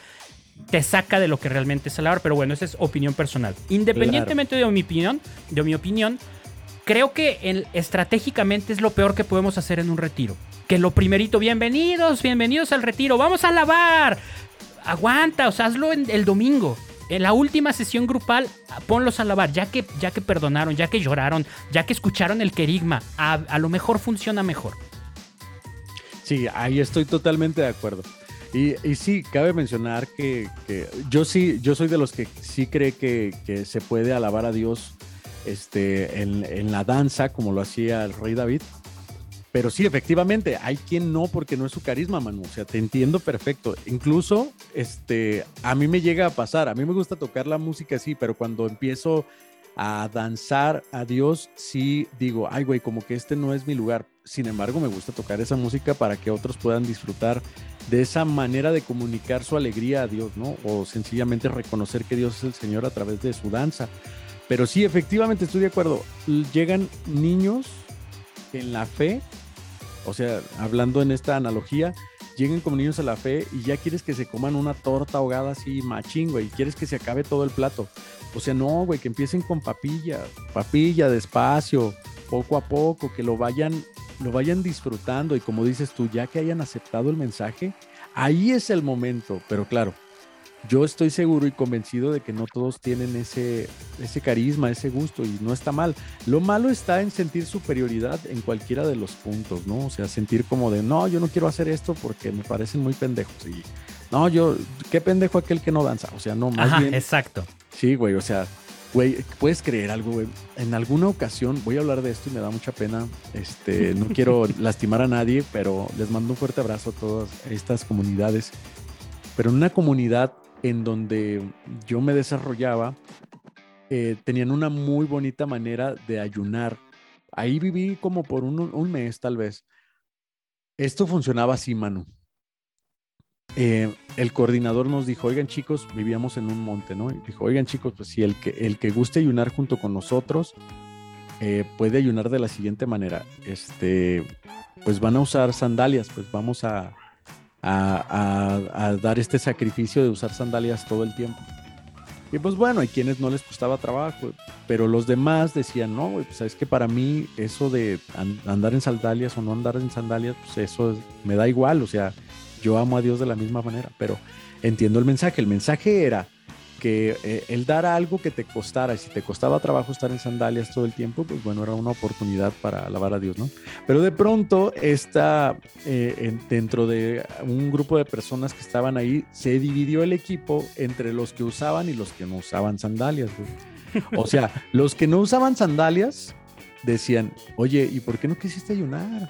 te saca de lo que realmente es alabar. Pero bueno, esa es opinión personal. Independientemente de mi opinión, de mi opinión, creo que estratégicamente es lo peor que podemos hacer en un retiro. Que lo primerito, bienvenidos, bienvenidos al retiro, vamos a alabar. Aguanta, o sea, hazlo en el domingo. En la última sesión grupal, ponlos a alabar, ya que, ya que perdonaron, ya que lloraron, ya que escucharon el querigma. A, a lo mejor funciona mejor. Sí, ahí estoy totalmente de acuerdo. Y, y sí, cabe mencionar que, que yo sí, yo soy de los que sí cree que, que se puede alabar a Dios este, en, en la danza, como lo hacía el rey David. Pero sí, efectivamente, hay quien no porque no es su carisma, Manu. O sea, te entiendo perfecto. Incluso, este, a mí me llega a pasar. A mí me gusta tocar la música así, pero cuando empiezo a danzar a Dios, sí digo, ay, güey, como que este no es mi lugar. Sin embargo, me gusta tocar esa música para que otros puedan disfrutar de esa manera de comunicar su alegría a Dios, ¿no? O sencillamente reconocer que Dios es el Señor a través de su danza. Pero sí, efectivamente, estoy de acuerdo. Llegan niños en la fe, o sea, hablando en esta analogía, llegan como niños a la fe y ya quieres que se coman una torta ahogada así machín, güey, y quieres que se acabe todo el plato. O sea, no, güey, que empiecen con papilla, papilla, despacio, poco a poco, que lo vayan, lo vayan disfrutando y como dices tú, ya que hayan aceptado el mensaje, ahí es el momento, pero claro, yo estoy seguro y convencido de que no todos tienen ese, ese carisma, ese gusto y no está mal. Lo malo está en sentir superioridad en cualquiera de los puntos, ¿no? O sea, sentir como de, no, yo no quiero hacer esto porque me parecen muy pendejos. Y, no, yo, qué pendejo aquel que no danza. O sea, no, más Ajá, bien. exacto. Sí, güey, o sea, güey, puedes creer algo, güey. En alguna ocasión, voy a hablar de esto y me da mucha pena. Este, no [LAUGHS] quiero lastimar a nadie, pero les mando un fuerte abrazo a todas estas comunidades. Pero en una comunidad en donde yo me desarrollaba, eh, tenían una muy bonita manera de ayunar. Ahí viví como por un, mes, tal vez. Esto funcionaba así, Manu. Eh, el coordinador nos dijo, oigan chicos, vivíamos en un monte, ¿no? Y dijo, oigan chicos, pues si el que, el que guste ayunar junto con nosotros, eh, puede ayunar de la siguiente manera. Este, pues van a usar sandalias, pues vamos a, a, dar este sacrificio de usar sandalias todo el tiempo. Y pues bueno, hay quienes no les costaba trabajo, pero los demás decían, no, pues es que para mí eso de an- andar en sandalias o no andar en sandalias, pues eso es- me da igual, o sea, yo amo a Dios de la misma manera, pero entiendo el mensaje. El mensaje era que eh, el dar algo que te costara, si te costaba trabajo estar en sandalias todo el tiempo, pues bueno, era una oportunidad para alabar a Dios, ¿no? Pero de pronto, esta, eh, en- dentro de un grupo de personas que estaban ahí, se dividió el equipo entre los que usaban y los que no usaban sandalias, güey. O sea, [LAUGHS] los que no usaban sandalias decían, oye, ¿y por qué no quisiste ayunar?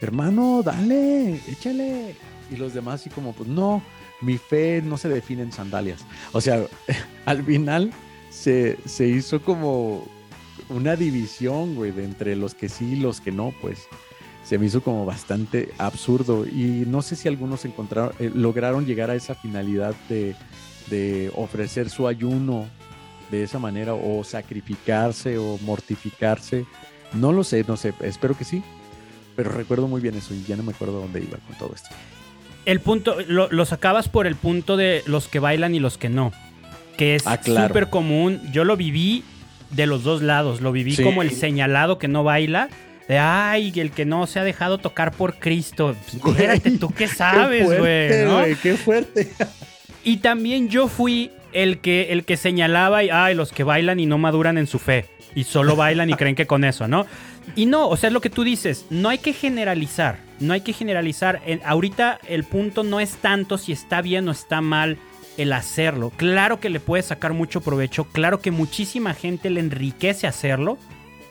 Hermano, dale, échale. Y los demás así como, pues no, mi fe no se define en sandalias. O sea, [LAUGHS] al final se, se hizo como una división, güey, de entre los que sí y los que no, pues se me hizo como bastante absurdo. Y no sé si algunos encontraron, eh, lograron llegar a esa finalidad de, de ofrecer su ayuno de esa manera o sacrificarse o mortificarse. No lo sé, no sé, espero que sí. Pero recuerdo muy bien eso y ya no me acuerdo dónde iba con todo esto. El punto, lo, lo sacabas por el punto de los que bailan y los que no. Que es Ah, claro. súper común. Yo lo viví de los dos lados. Lo viví Sí. como el señalado que no baila. De, ay, el que no se ha dejado tocar por Cristo. Pues, Espérate, tú qué sabes, güey. fuerte, ¿no? güey, Qué fuerte. Y también yo fui el que, el que señalaba y, ay, los que bailan y no maduran en su fe. Y solo bailan y creen que con eso, ¿no? Y no, o sea, es lo que tú dices. No hay que generalizar. No hay que generalizar. En- ahorita el punto no es tanto si está bien o está mal el hacerlo. Claro que le puede sacar mucho provecho. Claro que muchísima gente le enriquece hacerlo.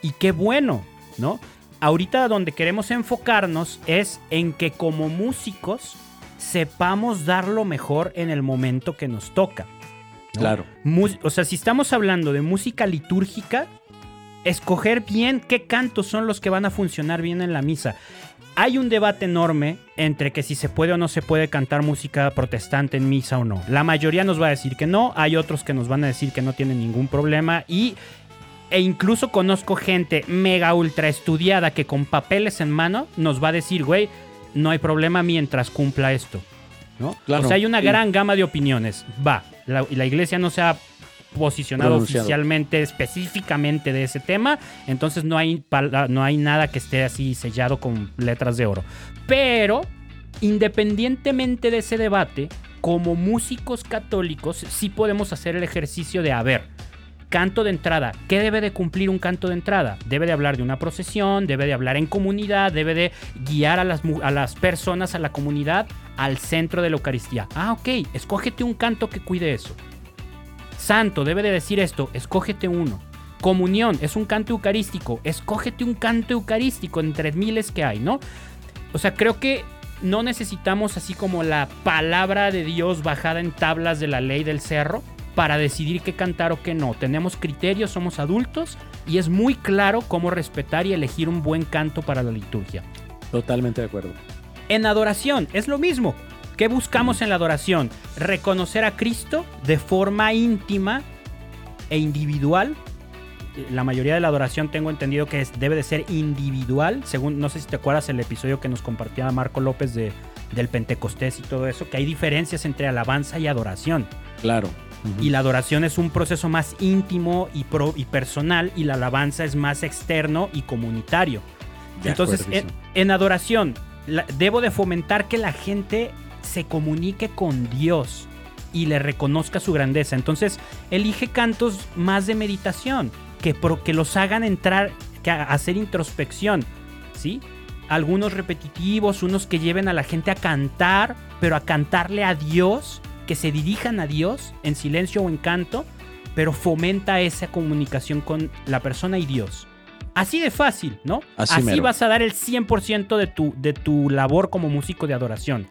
Y qué bueno, ¿no? ahorita donde queremos enfocarnos es en que como músicos sepamos dar lo mejor en el momento que nos toca. Claro. o sea, si estamos hablando de música litúrgica, escoger bien qué cantos son los que van a funcionar bien en la misa. Hay un debate enorme entre que si se puede o no se puede cantar música protestante en misa o no. La mayoría nos va a decir que no, hay otros que nos van a decir que no tienen ningún problema y e incluso conozco gente mega ultra estudiada que con papeles en mano nos va a decir, güey, no hay problema mientras cumpla esto. ¿no? o sea, hay una gran gama de opiniones. Va, la, la iglesia no se ha posicionado oficialmente específicamente de ese tema, entonces no hay, no hay nada que esté así sellado con letras de oro. Pero, independientemente de ese debate, como músicos católicos sí podemos hacer el ejercicio de, a ver, Canto de entrada. ¿Qué debe de cumplir un canto de entrada? Debe de hablar de una procesión, debe de hablar en comunidad, debe de guiar a las, a las personas, a la comunidad, al centro de la Eucaristía. Ah, ok, escógete un canto que cuide eso. Santo, debe de decir esto, escógete uno. Comunión, es un canto eucarístico, escógete un canto eucarístico entre miles que hay, ¿no? O sea, creo que no necesitamos así como la palabra de Dios bajada en tablas de la ley del cerro para decidir qué cantar o qué no. Tenemos criterios, somos adultos y es muy claro cómo respetar y elegir un buen canto para la liturgia. Totalmente de acuerdo. En adoración es lo mismo. ¿Qué buscamos en la adoración? Reconocer a Cristo de forma íntima e individual. La mayoría de la adoración tengo entendido que debe de ser individual, según no sé si te acuerdas el episodio que nos compartía Marco López de, del Pentecostés y todo eso, que hay diferencias entre alabanza y adoración. Claro. Y la adoración es un proceso más íntimo y, pro, y personal y la alabanza es más externo y comunitario. Entonces, en, adoración, debo de fomentar que la gente se comunique con Dios y le reconozca su grandeza. Entonces, elige cantos más de meditación, que, que los hagan entrar, que hacer introspección, ¿sí? Algunos repetitivos, unos que lleven a la gente a cantar, pero a cantarle a Dios que se dirijan a Dios en silencio o en canto, pero fomenta esa comunicación con la persona y Dios. Así de fácil, ¿no? Así, vas a dar el 100% de tu, de tu labor como músico de adoración.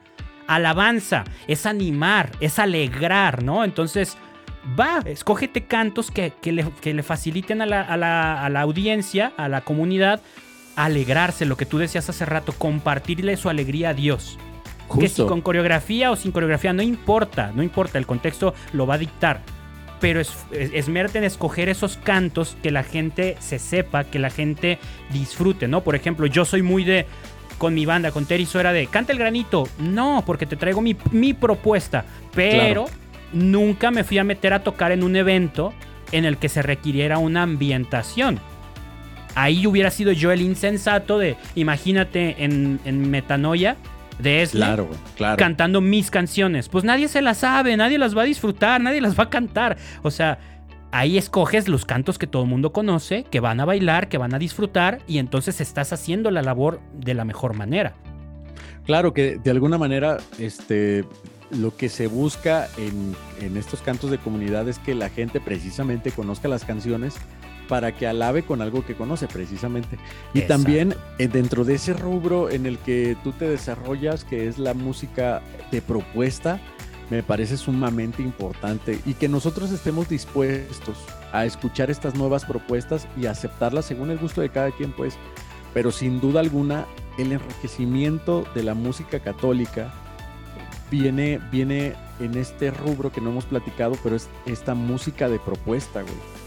Alabanza es animar, es alegrar, ¿no? Entonces, va, escógete cantos que, le, faciliten a la, a, la, a la, audiencia, a la comunidad, alegrarse, lo que tú decías hace rato, compartirle su alegría a Dios. Que si con coreografía o sin coreografía, no importa, no importa, el contexto lo va a dictar. Pero es, esmerte en escoger esos cantos que la gente se sepa, que la gente disfrute, ¿no? Por ejemplo, yo soy muy de, con mi banda, con Terry era de, canta el granito. No, porque te traigo mi, propuesta. Pero nunca me fui a meter a tocar en un evento en el que se requiriera una ambientación. Ahí hubiera sido yo el insensato de, imagínate en, en Metanoia, de Esle claro, claro. cantando mis canciones. Pues nadie se las sabe, nadie las va a disfrutar, nadie las va a cantar. O sea, ahí escoges los cantos que todo el mundo conoce, que van a bailar, que van a disfrutar, y entonces estás haciendo la labor de la mejor manera. Claro que de alguna manera, este, lo que se busca en, en estos cantos de comunidad es que la gente precisamente conozca las canciones para que alabe con algo que conoce precisamente. Y también eh, dentro de ese rubro en el que tú te desarrollas, que es la música de propuesta, me parece sumamente importante y que nosotros estemos dispuestos a escuchar estas nuevas propuestas y aceptarlas según el gusto de cada quien, pues. Pero sin duda alguna, el enriquecimiento de la música católica viene, viene en este rubro que no hemos platicado, pero es esta música de propuesta, güey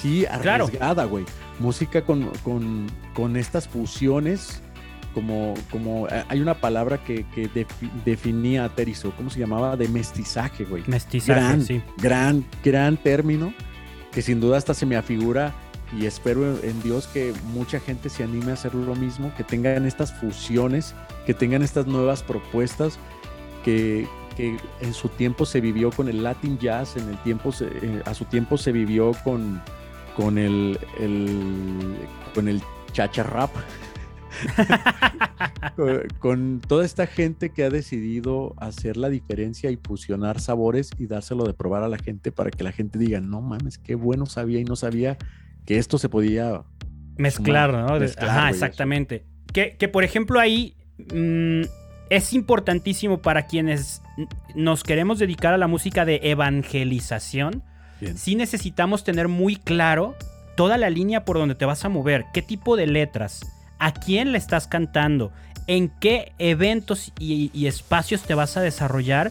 Sí, arriesgada, güey. Música con, con, estas fusiones, como, como eh, hay una palabra que, definía a Terizo, ¿cómo se llamaba? De mestizaje, güey. Mestizaje, gran, sí. Gran, gran término, que sin duda hasta se me afigura y espero en Dios que mucha gente se anime a hacer lo mismo, que tengan estas fusiones, que tengan estas nuevas propuestas, que, que en su tiempo se vivió con el Latin Jazz, en el tiempo eh, a su tiempo se vivió con, con el, con el chacha rap. [LAUGHS] con, toda esta gente que ha decidido hacer la diferencia y fusionar sabores y dárselo de probar a la gente para que la gente diga, no mames, qué bueno sabía y no sabía que esto se podía Mezclar, ¿no? Ajá, exactamente. Que, que, por ejemplo ahí mm, es importantísimo para quienes nos queremos dedicar a la música de evangelización. Sí necesitamos tener muy claro toda la línea por donde te vas a mover, qué tipo de letras, a quién le estás cantando, en qué eventos y, espacios te vas a desarrollar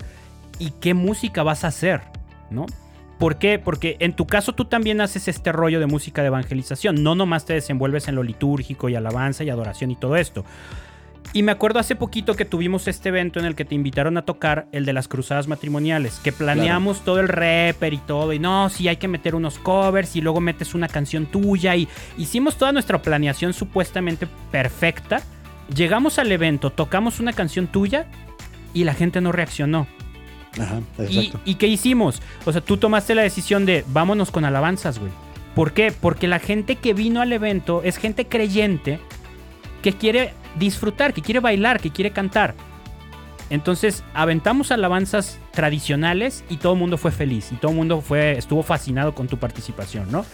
y qué música vas a hacer, ¿no? ¿Por qué? Porque en tu caso tú también haces este rollo de música de evangelización, no nomás te desenvuelves en lo litúrgico y alabanza y adoración y todo esto. Y me acuerdo hace poquito que tuvimos este evento en el que te invitaron a tocar el de las cruzadas matrimoniales, que planeamos todo el rapper y todo, y no, sí hay que meter unos covers y luego metes una canción tuya y hicimos toda nuestra planeación supuestamente perfecta. Llegamos al evento, tocamos una canción tuya y la gente no reaccionó. Ajá, exacto. ¿Y, ¿Y qué hicimos? O sea, tú tomaste la decisión de vámonos con alabanzas, güey. ¿Por qué? Porque la gente que vino al evento es gente creyente que quiere disfrutar, que quiere bailar, que quiere cantar. Entonces aventamos alabanzas tradicionales y todo el mundo fue feliz y todo el mundo fue, estuvo fascinado con tu participación, ¿no?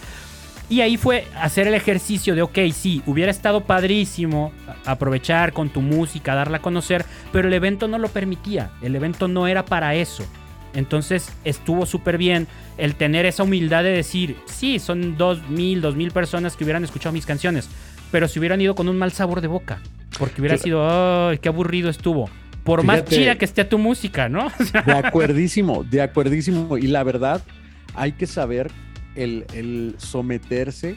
Y ahí fue hacer el ejercicio de, ok, sí, hubiera estado padrísimo aprovechar con tu música, darla a conocer, pero el evento no lo permitía, el evento no era para eso. Entonces estuvo súper bien el tener esa humildad de decir, sí, son dos mil, dos mil personas que hubieran escuchado mis canciones, pero si hubieran ido con un mal sabor de boca. Porque hubiera sido, ¡ay, qué aburrido estuvo! Por más chida que esté tu música, ¿no? [LAUGHS] de acuerdísimo, de acuerdísimo. Y la verdad, hay que saber el, someterse,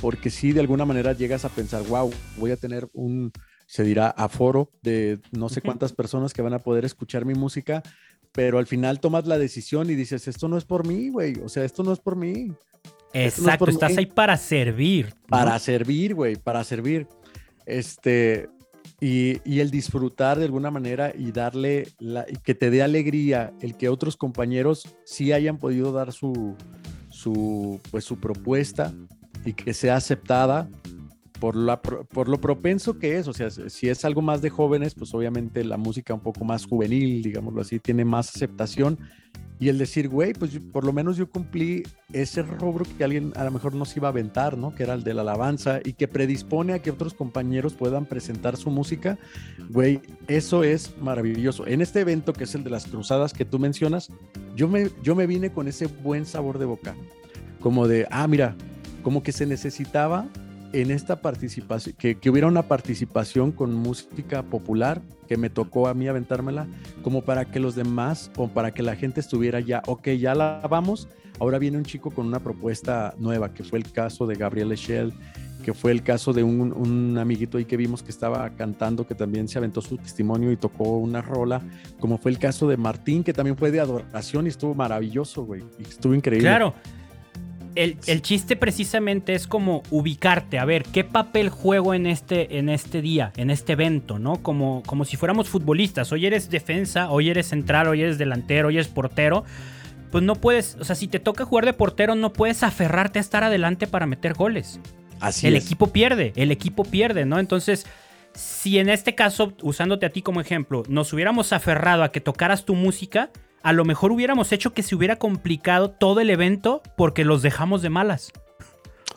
porque si de alguna manera llegas a pensar, wow, voy a tener un, se dirá, aforo de no sé cuántas personas que van a poder escuchar mi música, pero al final tomas la decisión y dices, esto no es por mí, güey, o sea, esto no es por mí. Exacto, estás ahí para servir. Para servir, güey, para servir. Este, y, el disfrutar de alguna manera y darle, la, que te dé alegría el que otros compañeros sí hayan podido dar su, su, pues, su propuesta y que sea aceptada por, la, por lo propenso que es. O sea, si es algo más de jóvenes, pues obviamente la música un poco más juvenil, digámoslo así, tiene más aceptación y el decir, güey, pues por lo menos yo cumplí ese rubro que alguien a lo mejor nos iba a aventar, ¿no? Que era el de la alabanza y que predispone a que otros compañeros puedan presentar su música. Güey, eso es maravilloso. En este evento que es el de las cruzadas que tú mencionas, yo me, yo me vine con ese buen sabor de boca. Como de, ah, mira, como que se necesitaba en esta participación, que, hubiera una participación con música popular, que me tocó a mí aventármela, como para que los demás o para que la gente estuviera ya, ok, ya la vamos, ahora viene un chico con una propuesta nueva, que fue el caso de Gabriel Echel, que fue el caso de un, un, amiguito ahí que vimos que estaba cantando, que también se aventó su testimonio y tocó una rola, como fue el caso de Martín, que también fue de adoración y estuvo maravilloso, güey, y estuvo increíble. Claro, el, chiste precisamente es como ubicarte, a ver, ¿qué papel juego en este, en este día, en este evento, ¿no? Como, como si fuéramos futbolistas. Hoy eres defensa, hoy eres central, hoy eres delantero, hoy eres portero. Pues no puedes, o sea, si te toca jugar de portero, no puedes aferrarte a estar adelante para meter goles. Así el equipo pierde, el equipo pierde, ¿no? Entonces, si en este caso, usándote a ti como ejemplo, nos hubiéramos aferrado a que tocaras tu música, a lo mejor hubiéramos hecho que se hubiera complicado todo el evento porque los dejamos de malas.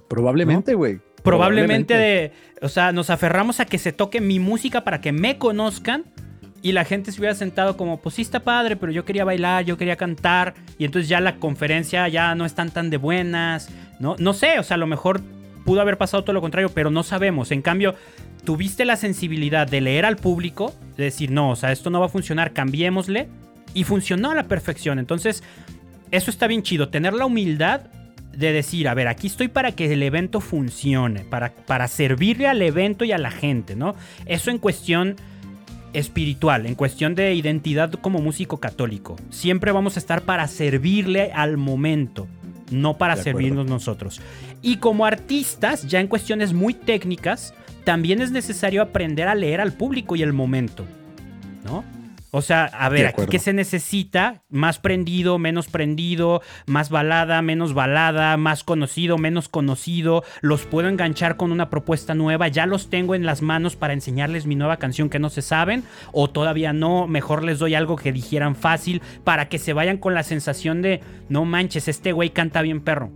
Probablemente, güey. Probablemente, de, o sea, nos aferramos a que se toque mi música para que me conozcan y la gente se hubiera sentado como, pues sí está padre, pero yo quería bailar, yo quería cantar y entonces ya la conferencia ya no están tan de buenas, ¿no? No sé, o sea, a lo mejor pudo haber pasado todo lo contrario, pero no sabemos. En cambio, tuviste la sensibilidad de leer al público, de decir, no, o sea, esto no va a funcionar, cambiémosle y funcionó a la perfección. Entonces, eso está bien chido. Tener la humildad de decir, a ver, aquí estoy para que el evento funcione, para, para servirle al evento y a la gente, ¿no? Eso en cuestión espiritual, en cuestión de identidad como músico católico. Siempre vamos a estar para servirle al momento, no para servirnos nosotros. Y como artistas, ya en cuestiones muy técnicas, también es necesario aprender a leer al público y el momento, ¿no? O sea, a ver, aquí qué se necesita, más prendido, menos prendido, más balada, menos balada, más conocido, menos conocido, los puedo enganchar con una propuesta nueva, ya los tengo en las manos para enseñarles mi nueva canción que no se saben, o todavía no, mejor les doy algo que dijeran fácil para que se vayan con la sensación de, no manches, este güey canta bien perro.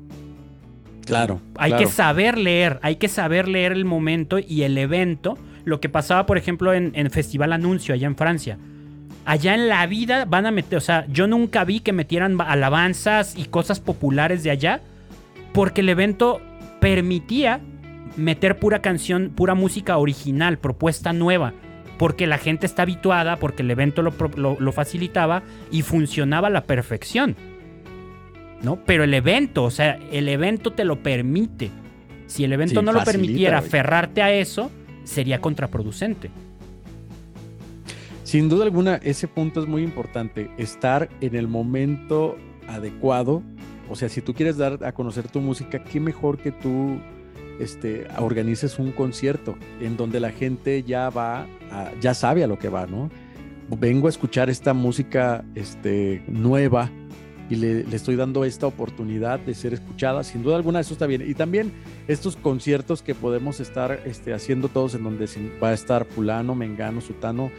Claro. Hay claro. que saber leer, hay que saber leer el momento y el evento. Lo que pasaba, por ejemplo, en, en Festival Anuncio, allá en Francia. Allá en la vida van a meter, o sea, yo nunca vi que metieran alabanzas y cosas populares de allá, porque el evento permitía meter pura canción, pura música original, propuesta nueva, porque la gente está habituada, porque el evento lo, lo- lo facilitaba y funcionaba a la perfección. ¿No? Pero el evento, o sea, el evento te lo permite. Si el evento Sí, no lo permitiera aferrarte a eso, sería contraproducente. Sin duda alguna, ese punto es muy importante. Estar en el momento adecuado. O sea, si tú quieres dar a conocer tu música, qué mejor que tú este, organices un concierto en donde la gente ya va, a- ya sabe a lo que va, ¿no? Vengo a escuchar esta música este, nueva y le, le estoy dando esta oportunidad de ser escuchada. Sin duda alguna, eso está bien. Y también estos conciertos que podemos estar este, haciendo todos en donde va a estar fulano, mengano, sutano,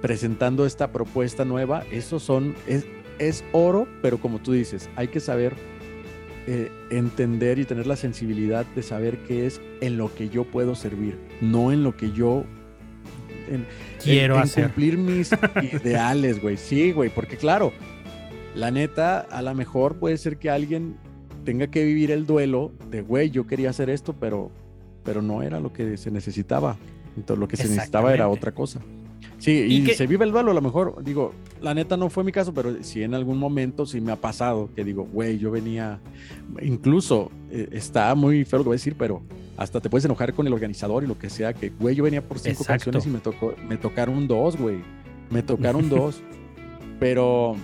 presentando esta propuesta nueva, esos son, es, es oro, pero como tú dices, hay que saber eh, entender y tener la sensibilidad de saber qué es en lo que yo puedo servir, no en lo que yo... en- Quiero en, en hacer. cumplir mis [LAUGHS] ideales, güey. Sí, güey, porque claro, la neta, a lo mejor puede ser que alguien tenga que vivir el duelo de, güey, yo quería hacer esto, pero, pero no era lo que se necesitaba. Entonces, lo que se necesitaba era otra cosa. Sí, Y y, que- se vive el duelo, a lo mejor, digo, la neta no fue mi caso, pero sí en algún momento sí me ha pasado que digo, güey, yo venía, incluso eh, está muy feo lo que voy a decir, pero hasta te puedes enojar con el organizador y lo que sea, que, güey, yo venía por cinco Exacto. canciones y me, tocó, me tocaron dos, güey, me tocaron [LAUGHS] dos, pero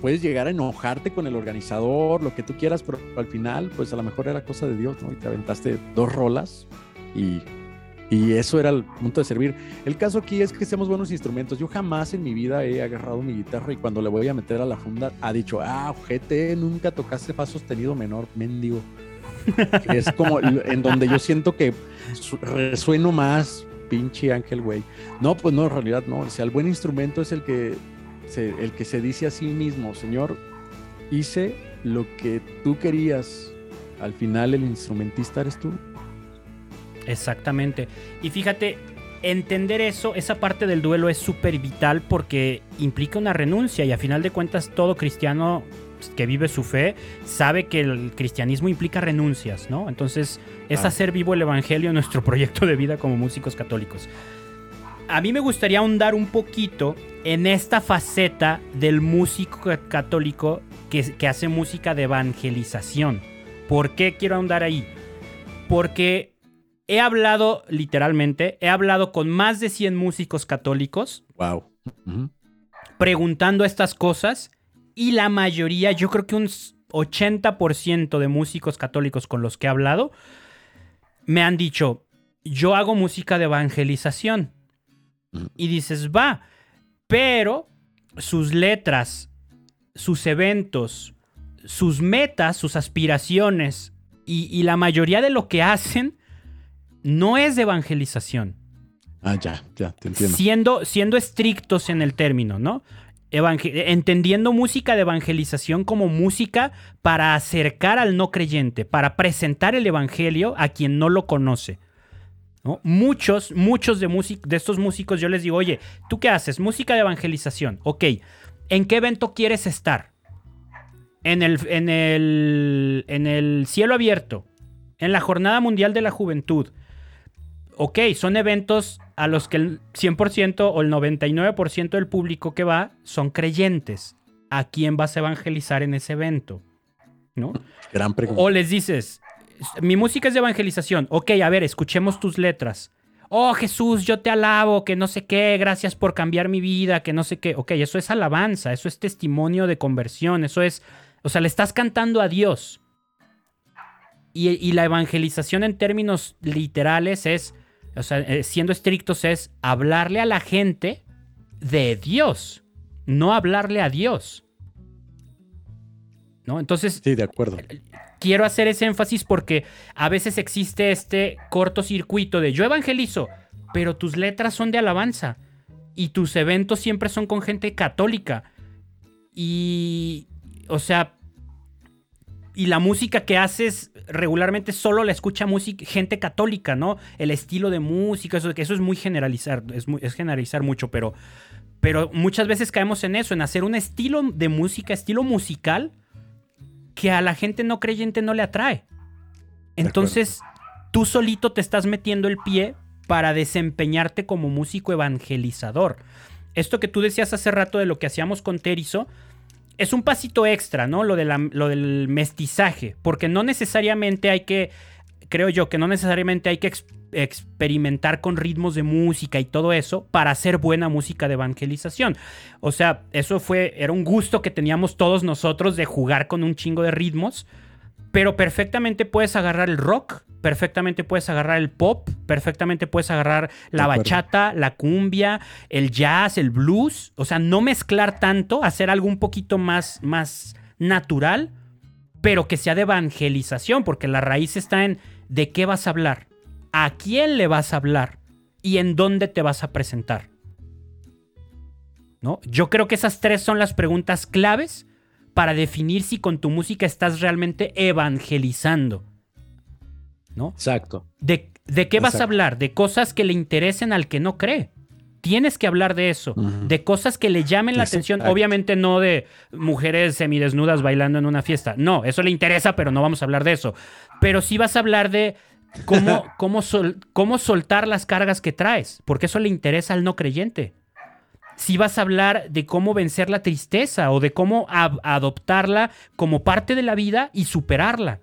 puedes llegar a enojarte con el organizador, lo que tú quieras, pero al final, pues a lo mejor era cosa de Dios, ¿no? Y te aventaste dos rolas y, y eso era el punto de servir. El caso aquí es que seamos buenos instrumentos. Yo jamás en mi vida he agarrado mi guitarra y cuando le voy a meter a la funda ha dicho, ah, ojete, nunca tocaste fa sostenido menor, mendigo. [LAUGHS] Es como en donde yo siento que su- resueno más, pinche ángel, güey. No, pues no, en realidad no. O sea, el buen instrumento es el que se, el que se dice a sí mismo, Señor, hice lo que tú querías. Al final el instrumentista eres tú. Exactamente. Y fíjate, entender eso, esa parte del duelo es súper vital porque implica una renuncia y a final de cuentas todo cristiano que vive su fe sabe que el cristianismo implica renuncias, ¿no? Entonces es Ah. hacer vivo el Evangelio en nuestro [LAUGHS] proyecto de vida como músicos católicos. A mí me gustaría ahondar un poquito en esta faceta del músico ca- católico que, que hace música de evangelización. ¿Por qué quiero ahondar ahí? Porque he hablado, literalmente, he hablado con más de 100 músicos católicos Wow. preguntando estas cosas y la mayoría, yo creo que un 80% de músicos católicos con los que he hablado, me han dicho, yo hago música de evangelización. Y dices, va, pero sus letras, sus eventos, sus metas, sus aspiraciones y, y la mayoría de lo que hacen no es de evangelización Ah, ya, ya, te entiendo. siendo, siendo estrictos en el término, ¿no? Evangel- entendiendo música de evangelización como música para acercar al no creyente, para presentar el evangelio a quien no lo conoce. ¿no? Muchos, muchos de, de estos músicos yo les digo, oye, ¿tú qué haces? Música de evangelización. Ok, ¿en qué evento quieres estar? En el, en el, en el cielo abierto, en la Jornada Mundial de la Juventud, ok, son eventos a los que el 100% o el 99% del público que va son creyentes. ¿A quién vas a evangelizar en ese evento? ¿No? Gran pregunta. O les dices, mi música es de evangelización. Ok, a ver, escuchemos tus letras. Oh Jesús, yo te alabo, que no sé qué, gracias por cambiar mi vida, que no sé qué. Ok, eso es alabanza, eso es testimonio de conversión, eso es, o sea, le estás cantando a Dios. Y, y la evangelización en términos literales es, o sea, eh, siendo estrictos, es hablarle a la gente de Dios, no hablarle a Dios. ¿No? Entonces, Sí, de acuerdo. quiero hacer ese énfasis porque a veces existe este cortocircuito de yo evangelizo, pero tus letras son de alabanza y tus eventos siempre son con gente católica. Y, o sea, y la música que haces regularmente solo la escucha música, gente católica, ¿no? El estilo de música, eso, eso es muy generalizar, es, es generalizar mucho, pero, pero muchas veces caemos en eso, en hacer un estilo de música, estilo musical, que a la gente no creyente no le atrae. Entonces, tú solito te estás metiendo el pie para desempeñarte como músico evangelizador. Esto que tú decías hace rato de lo que hacíamos con Terizo, es un pasito extra, ¿no? Lo, de lo del mestizaje, porque no necesariamente hay que, creo yo, que no necesariamente hay que experimentar con ritmos de música y todo eso para hacer buena música de evangelización. O sea, eso fue, era un gusto que teníamos todos nosotros de jugar con un chingo de ritmos, pero perfectamente puedes agarrar el rock, perfectamente puedes agarrar el pop, perfectamente puedes agarrar la bachata, la cumbia, el jazz, el blues, o sea, no mezclar tanto, hacer algo un poquito más, más natural, pero que sea de evangelización, porque la raíz está en de qué vas a hablar, a quién le vas a hablar y en dónde te vas a presentar. ¿No? Yo creo que esas tres son las preguntas claves para definir si con tu música estás realmente evangelizando. ¿No? Exacto. ¿De, qué vas a hablar? De cosas que le interesen al que no cree. Tienes que hablar de eso, de cosas que le llamen la atención. Obviamente no de mujeres semidesnudas bailando en una fiesta. No, eso le interesa, pero no vamos a hablar de eso. Pero sí vas a hablar de cómo, [LAUGHS] cómo, cómo soltar las cargas que traes, porque eso le interesa al no creyente si vas a hablar de cómo vencer la tristeza o de cómo adoptarla como parte de la vida y superarla.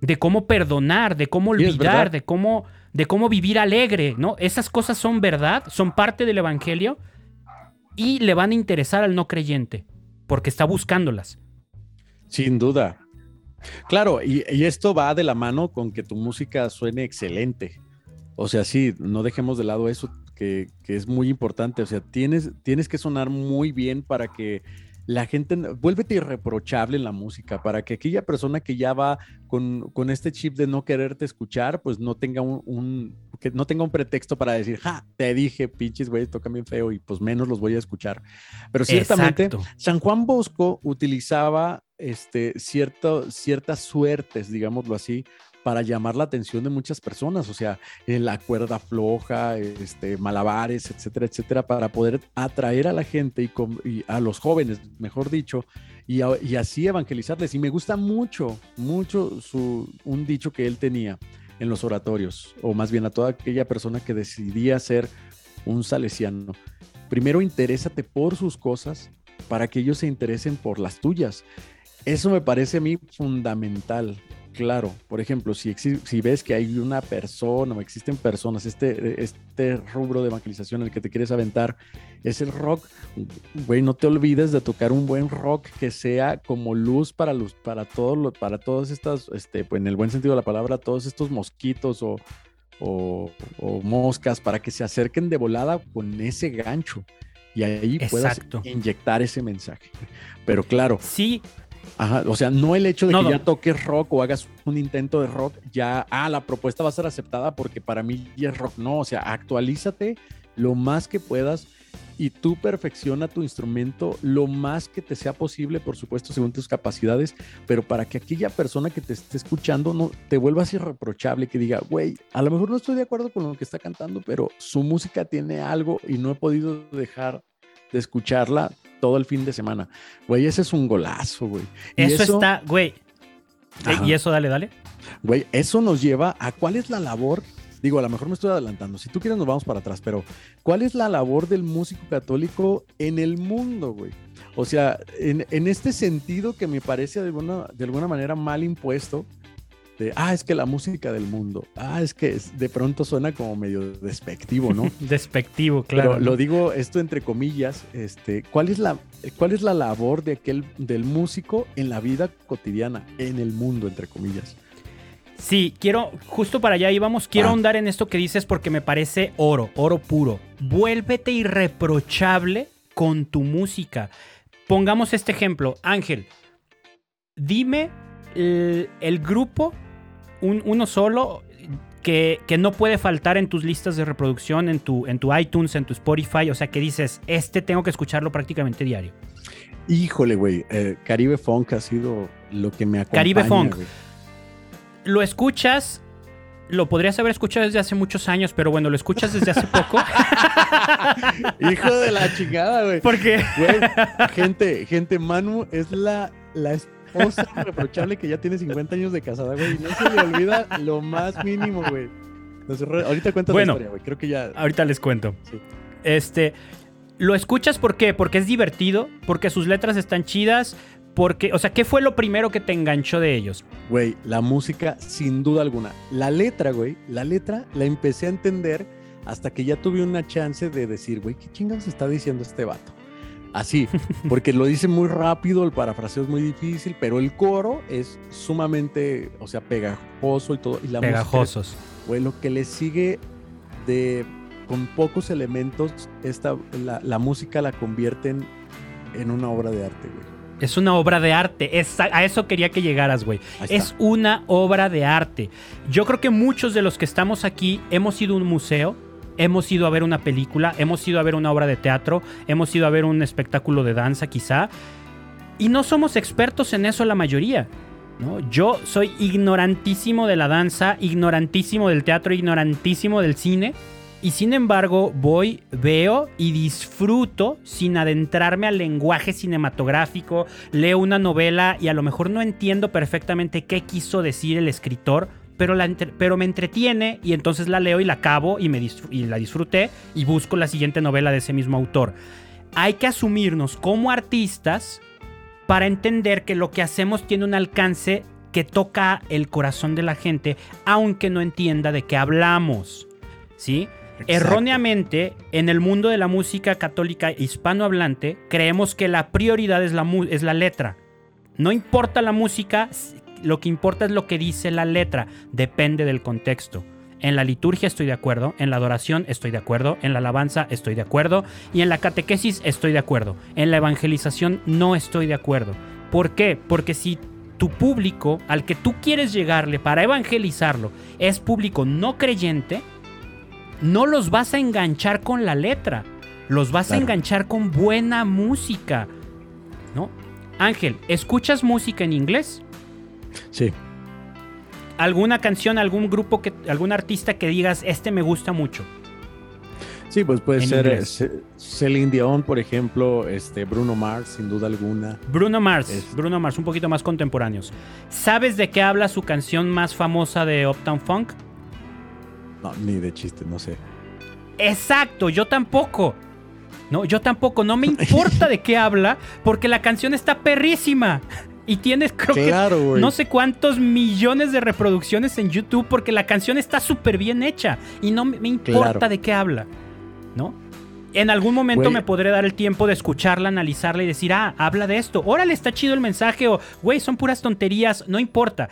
De cómo perdonar, de cómo olvidar, de cómo, de cómo vivir alegre, ¿no? Esas cosas son verdad, son parte del Evangelio y le van a interesar al no creyente, porque está buscándolas. Sin duda. Claro, y esto va de la mano con que tu música suene excelente. O sea, sí, no dejemos de lado eso que, es muy importante. O sea, tienes, tienes que sonar muy bien para que la gente, vuélvete irreprochable en la música, para que aquella persona que ya va con, este chip de no quererte escuchar, pues no tenga un, que no tenga un pretexto para decir, ja, te dije, pinches güey, tocan bien feo y pues menos los voy a escuchar. Pero ciertamente, San Juan Bosco utilizaba este, cierto, ciertas suertes, digámoslo así, para llamar la atención de muchas personas, o sea, la cuerda floja, este, malabares, etcétera, etcétera, para poder atraer a la gente y, a los jóvenes, mejor dicho, y, así evangelizarles. Y me gusta mucho, mucho su, un dicho que él tenía en los oratorios, o más bien a toda aquella persona que decidía ser un salesiano. Primero interésate por sus cosas para que ellos se interesen por las tuyas. Eso me parece a mí fundamental claro. Por ejemplo, si, si ves que hay una persona o existen personas, este, este rubro de evangelización en el que te quieres aventar es el rock, güey, no te olvides de tocar un buen rock que sea como luz para luz, para todos para todas estas, este, pues en el buen sentido de la palabra, todos estos mosquitos o, o, moscas para que se acerquen de volada con ese gancho y ahí puedas inyectar ese mensaje. Pero claro, sí, Ajá, o sea, no el hecho de que ya toques rock o hagas un intento de rock, ya, ah, la propuesta va a ser aceptada porque para mí ya es rock. No, o sea, actualízate lo más que puedas y tú perfecciona tu instrumento lo más que te sea posible, por supuesto, según tus capacidades, pero para que aquella persona que te esté escuchando no te vuelvas irreprochable, que diga, güey, a lo mejor no estoy de acuerdo con lo que está cantando, pero su música tiene algo y no he podido dejar de escucharla todo el fin de semana. Güey, ese es un golazo, güey. Eso, está, güey. Y eso, dale, dale. Güey, eso nos lleva a cuál es la labor. Digo, a lo mejor me estoy adelantando. Si tú quieres, nos vamos para atrás, pero ¿cuál es la labor del músico católico en el mundo, güey? O sea, en, en este sentido que me parece de alguna, de alguna manera mal impuesto, ah, es que la música del mundo, ah, es que de pronto suena como medio despectivo, ¿no? [LAUGHS] despectivo, claro. Pero lo digo esto entre comillas, este, ¿cuál es la, cuál es la labor de aquel, del músico en la vida cotidiana, en el mundo, entre comillas? Sí, quiero, justo para allá íbamos, quiero ah. ahondar en esto que dices porque me parece oro, oro puro. Vuélvete irreprochable con tu música. Pongamos este ejemplo, Ángel, dime el grupo uno solo que, no puede faltar en tus listas de reproducción, en tu, en tu iTunes, en tu Spotify. O sea, que dices, este tengo que escucharlo prácticamente diario. Híjole, güey. eh, Caribe Funk ha sido lo que me acompaña. Caribe Funk. Lo escuchas, lo podrías haber escuchado desde hace muchos años, pero bueno, lo escuchas desde hace poco. [LAUGHS] Hijo de la chingada, güey. Porque gente, gente, Manu es la, la esposa reprochable que ya tiene 50 años de casada, güey. No se le olvida lo más mínimo, güey. Entonces, ahorita cuentas Bueno. la historia, güey. Creo que ya. ahorita les cuento. Sí. Este, lo escuchas ¿por qué? Porque es divertido, porque sus letras están chidas, porque, o sea, ¿qué fue lo primero que te enganchó de ellos? Güey, la música, sin duda alguna. La letra, güey, la letra la empecé a entender hasta que ya tuve una chance de decir, güey, ¿qué chingados está diciendo este vato? Así, porque lo dice muy rápido, el parafraseo es muy difícil, pero el coro es sumamente, o sea, pegajoso y todo. Y la música Pegajosos. Güey, lo que le sigue de con pocos elementos, esta, la, la música la convierten en una obra de arte, güey. Es una obra de arte. Es- a eso quería que llegaras, güey. Es una obra de arte. Yo creo que muchos de los que estamos aquí hemos ido a un museo, hemos ido a ver una película, hemos ido a ver una obra de teatro, hemos ido a ver un espectáculo de danza quizá, y no somos expertos en eso la mayoría. ¿no? Yo soy ignorantísimo de la danza, ignorantísimo del teatro, ignorantísimo del cine. Y sin embargo, voy, veo y disfruto sin adentrarme al lenguaje cinematográfico. Leo una novela y a lo mejor no entiendo perfectamente qué quiso decir el escritor, pero, la pero me entretiene y entonces la leo y la acabo y, me y la disfruté y busco la siguiente novela de ese mismo autor. Hay que asumirnos como artistas para entender que lo que hacemos tiene un alcance que toca el corazón de la gente, aunque no entienda de qué hablamos. ¿Sí? Exacto. Erróneamente, en el mundo de la música católica hispanohablante, creemos que la prioridad es la, es la letra. No importa la música, lo que importa es lo que dice la letra, depende del contexto. En la liturgia estoy de acuerdo, en la adoración estoy de acuerdo, en la alabanza estoy de acuerdo y en la catequesis estoy de acuerdo. En la evangelización no estoy de acuerdo. ¿Por qué? Porque si tu público al que tú quieres llegarle para evangelizarlo es público no creyente, no los vas a enganchar con la letra, los vas a enganchar con buena música, ¿no? Ángel, ¿escuchas música en inglés? Sí. ¿Alguna canción, algún grupo, que, algún artista que digas, este me gusta mucho? Sí, pues puede ser eh, Celine Dion, por ejemplo, este Bruno Mars, sin duda alguna. Bruno Mars, Es- Bruno Mars, un poquito más contemporáneos. ¿Sabes de qué habla su canción más famosa de Uptown Funk? No, ni de chiste, no sé. Exacto, yo tampoco. No, yo tampoco. No me [LAUGHS] importa de qué habla, porque la canción está perrísima. Y tienes, creo claro, que, no sé cuántos millones de reproducciones en YouTube, porque la canción está súper bien hecha. Y no me importa Claro. de qué habla. ¿No? En algún momento me podré dar el tiempo de escucharla, analizarla y decir, ah, habla de esto. Órale, está chido el mensaje. O, güey, son puras tonterías. No importa.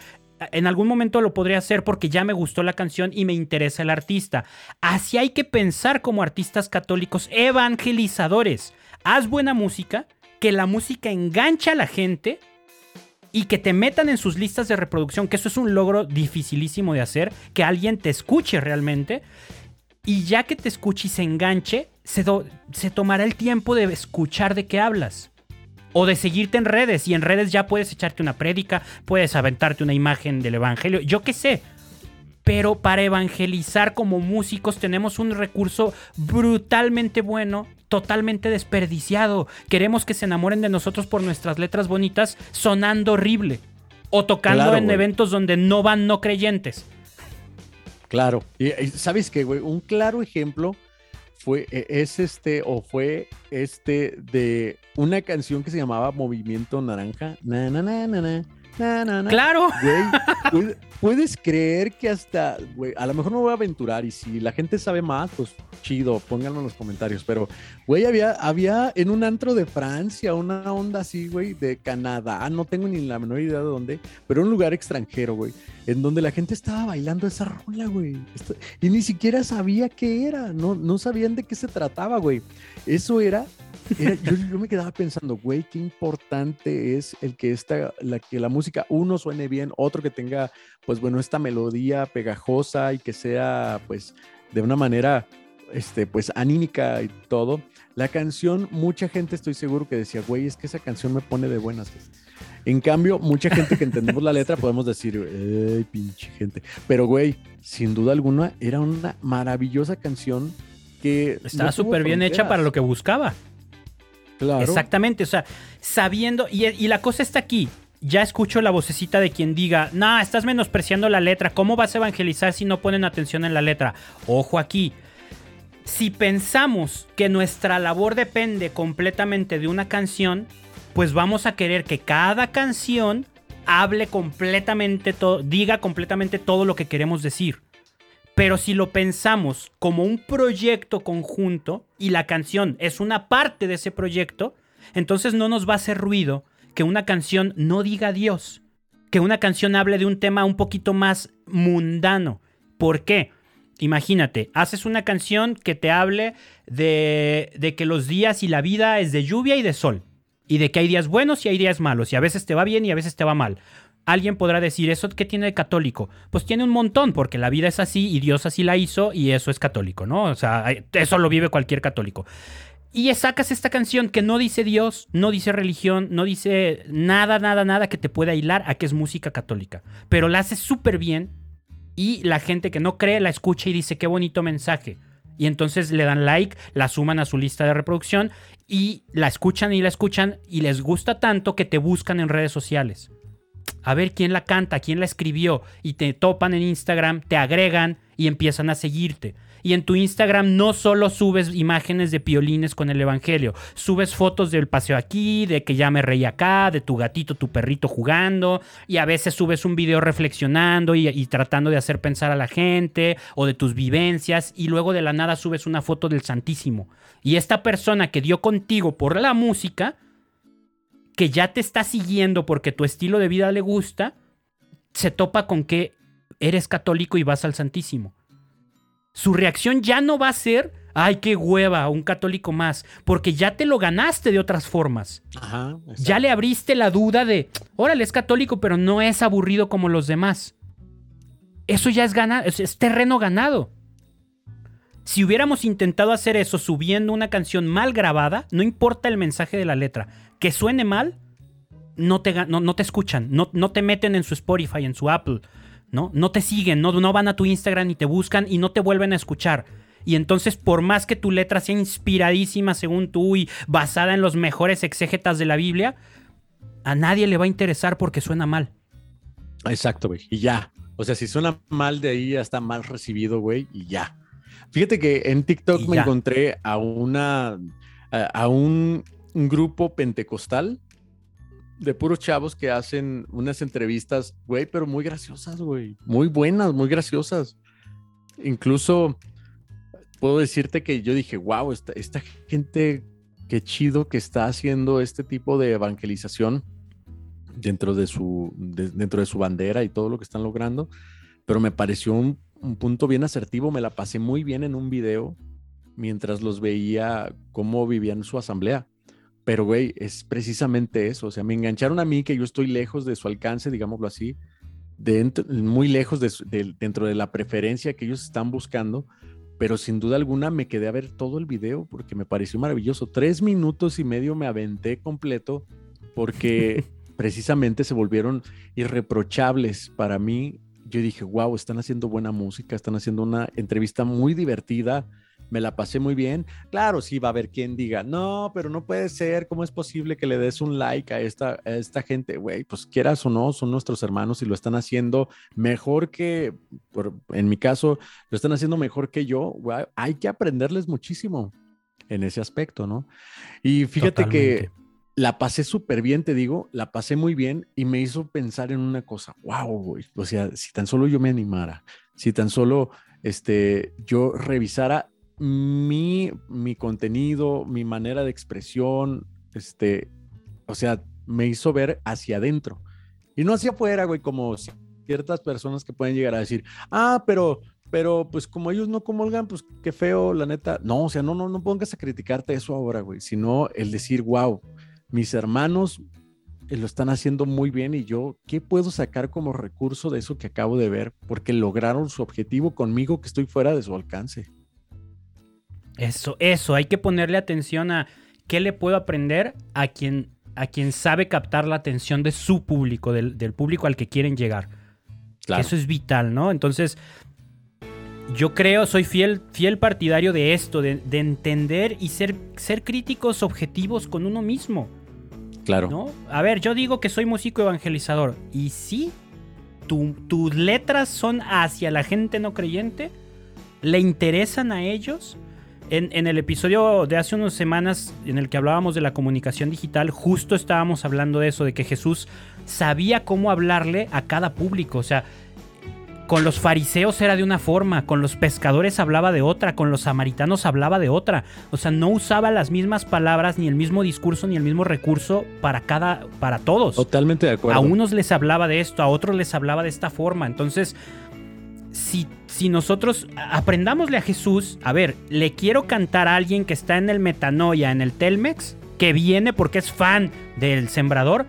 En algún momento lo podría hacer porque ya me gustó la canción y me interesa el artista. Así hay que pensar como artistas católicos evangelizadores. Haz buena música, que la música engancha a la gente y que te metan en sus listas de reproducción, que eso es un logro dificilísimo de hacer, que alguien te escuche realmente. Y ya que te escuche y se enganche, se, se tomará el tiempo de escuchar de qué hablas. O de seguirte en redes. Y en redes ya puedes echarte una prédica, puedes aventarte una imagen del Evangelio, yo qué sé. Pero para evangelizar como músicos tenemos un recurso brutalmente bueno, totalmente desperdiciado. Queremos que se enamoren de nosotros por nuestras letras bonitas sonando horrible. O tocando Claro, en eventos donde no van no creyentes. Claro. Y, y ¿sabes qué, güey? Un claro ejemplo fue, e- es este, o fue este de una canción que se llamaba Movimiento Naranja. Na, na, na, na, na, na, na, na. Claro. Güey, [LAUGHS] puede- puedes creer que hasta, güey, a lo mejor no voy a aventurar y si la gente sabe más, pues chido, pónganlo en los comentarios, pero, güey, había, había en un antro de Francia, una onda así, güey, de Canadá, no tengo ni la menor idea de dónde, pero un lugar extranjero, güey, en donde la gente estaba bailando esa rola, güey, y ni siquiera sabía qué era, no, no sabían de qué se trataba, güey. Eso era era- yo, yo me quedaba pensando, güey, qué importante es el que esta, la, que la música, uno suene bien, otro que tenga, pues bueno, esta melodía pegajosa y que sea, pues, de una manera este, pues anímica y todo. La canción, mucha gente estoy seguro que decía, güey, es que esa canción me pone de buenas. En cambio, mucha gente que entendemos la letra podemos decir, ¡ay, pinche gente! Pero, güey, sin duda alguna, era una maravillosa canción que... Estaba súper bien hecha para lo que buscaba. Exactamente, o sea, sabiendo, y, y la cosa está aquí, ya escucho la vocecita de quien diga, nah, estás menospreciando la letra, ¿cómo vas a evangelizar si no ponen atención en la letra? Ojo aquí, si pensamos que nuestra labor depende completamente de una canción, pues vamos a querer que cada canción hable completamente diga completamente todo lo que queremos decir. Pero si lo pensamos como un proyecto conjunto y la canción es una parte de ese proyecto, entonces no nos va a hacer ruido que una canción no diga Dios, que una canción hable de un tema un poquito más mundano. ¿Por qué? Imagínate, haces una canción que te hable de, de, que los días y la vida es de lluvia y de sol, y de que hay días buenos y hay días malos, y a veces te va bien y a veces te va mal. Alguien podrá decir, ¿eso qué tiene de católico? Pues tiene un montón, porque la vida es así y Dios así la hizo y eso es católico, ¿no? O sea, eso lo vive cualquier católico. Y sacas esta canción que no dice Dios, no dice religión, no dice nada, nada, nada que te pueda hilar a que es música católica. Pero la haces súper bien y la gente que no cree la escucha y dice qué bonito mensaje. Y entonces le dan like, la suman a su lista de reproducción y la escuchan y la escuchan y les gusta tanto que te buscan en redes sociales. A ver quién la canta, quién la escribió y te topan en Instagram, te agregan y empiezan a seguirte. Y en tu Instagram no solo subes imágenes de piolines con el Evangelio, subes fotos del paseo aquí, de que ya me reí acá, de tu gatito, tu perrito jugando, y a veces subes un video reflexionando y, y tratando de hacer pensar a la gente, o de tus vivencias, y luego de la nada subes una foto del Santísimo. Y esta persona que dio contigo por la música, que ya te está siguiendo porque tu estilo de vida le gusta, se topa con que eres católico y vas al Santísimo su reacción ya no va a ser, ay, qué hueva, un católico más, porque ya te lo ganaste de otras formas. Ajá, ya le abriste la duda de, órale, es católico, pero no es aburrido como los demás. Eso ya es, es terreno ganado. Si hubiéramos intentado hacer eso subiendo una canción mal grabada, no importa el mensaje de la letra, que suene mal, no te, no, te escuchan, no, no te meten en su Spotify, en su Apple, ¿no? No te siguen, no, no van a tu Instagram y te buscan y no te vuelven a escuchar. Y entonces, por más que tu letra sea inspiradísima según tú y basada en los mejores exégetas de la Biblia, a nadie le va a interesar porque suena mal. Exacto, güey. Y ya. O sea, si suena mal de ahí, ya está mal recibido, güey, y ya. Fíjate que en TikTok me encontré a una. a, un, un grupo pentecostal de puros chavos que hacen unas entrevistas, güey, pero muy graciosas, güey. Muy buenas, muy graciosas. Incluso puedo decirte que yo dije, wow, esta, gente, qué chido que está haciendo este tipo de evangelización dentro de su, dentro de su bandera y todo lo que están logrando. Pero me pareció un, un punto bien asertivo, me la pasé muy bien en un video mientras los veía cómo vivían su asamblea pero, güey, es precisamente eso. O sea, me engancharon a mí que yo estoy lejos de su alcance, digámoslo así, dentro, muy lejos de, dentro de la preferencia que ellos están buscando. Pero sin duda alguna me quedé a ver todo el video porque me pareció maravilloso. Tres minutos y medio me aventé completo porque [LAUGHS] precisamente se volvieron irreprochables para mí. Yo dije, wow, están haciendo buena música, están haciendo una entrevista muy divertida me la pasé muy bien. Claro, sí va a haber quien diga, no, pero no puede ser, ¿cómo es posible que le des un like a esta, esta gente? Güey, pues quieras o no, son nuestros hermanos y lo están haciendo mejor que, en mi caso, lo están haciendo mejor que yo. hay que aprenderles muchísimo en ese aspecto, ¿no? Y fíjate que la pasé súper bien, te digo, la pasé muy bien y me hizo pensar en una cosa, wow, güey, o sea, si tan solo yo me animara, si tan solo este, yo revisara mi, mi contenido, mi manera de expresión, este, o sea, me hizo ver hacia adentro y no hacia afuera, güey, como ciertas personas que pueden llegar a decir, ah, pero, pero, pues como ellos no comulgan, pues qué feo, la neta. No, o sea, no, no, no pongas a criticarte eso ahora, güey, sino el decir, wow, mis hermanos eh, lo están haciendo muy bien y yo, ¿qué puedo sacar como recurso de eso que acabo de ver? Porque lograron su objetivo conmigo que estoy fuera de su alcance. Eso, eso, hay que ponerle atención a qué le puedo aprender a quien, a quien sabe captar la atención de su público, del, público al que quieren llegar. Eso es vital, ¿no? Entonces, yo creo, soy fiel, fiel partidario de esto, de, entender y ser, ser críticos objetivos con uno mismo. Claro. ¿no? A ver, yo digo que soy músico evangelizador. Y sí, tus letras son hacia la gente no creyente, le interesan a ellos. En, en, el episodio de hace unas semanas en el que hablábamos de la comunicación digital, justo estábamos hablando de eso, de que Jesús sabía cómo hablarle a cada público. O sea, con los fariseos era de una forma, con los pescadores hablaba de otra, con los samaritanos hablaba de otra. O sea, no usaba las mismas palabras, ni el mismo discurso, ni el mismo recurso para cada, para todos. Totalmente de acuerdo. A unos les hablaba de esto, a otros les hablaba de esta forma. Entonces, si, si nosotros aprendamosle a Jesús, a ver, le quiero cantar a alguien que está en el metanoia, en el Telmex, que viene porque es fan del sembrador,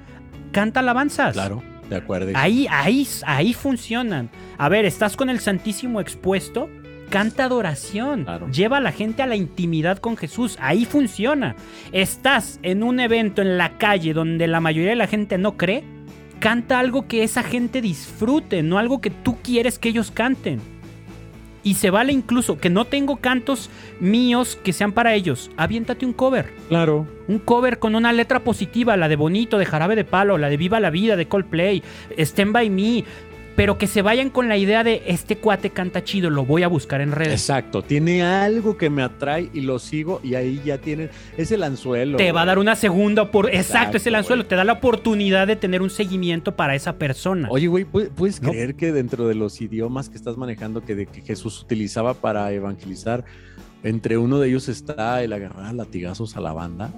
canta alabanzas. Claro. De acuerdo. Ahí, ahí, ahí funcionan. A ver, estás con el Santísimo expuesto, canta adoración. Lleva a la gente a la intimidad con Jesús. Ahí funciona. Estás en un evento en la calle donde la mayoría de la gente no cree. Canta algo que esa gente disfrute, no algo que tú quieres que ellos canten. Y se vale incluso que no tengo cantos míos que sean para ellos. Aviéntate un cover. Claro. Un cover con una letra positiva, la de Bonito, de Jarabe de Palo, la de Viva la Vida, de Coldplay, Stand By Me, pero que se vayan con la idea de este cuate canta chido, lo voy a buscar en redes. Exacto, tiene algo que me atrae y lo sigo y ahí ya tiene, es el anzuelo. Te va a dar una segunda por exacto, es el anzuelo, te da la oportunidad de tener un seguimiento para esa persona. Oye, güey, ¿puedes creer que dentro de los idiomas que estás manejando que, de, que Jesús utilizaba para evangelizar, entre uno de ellos está el agarrar latigazos a la banda?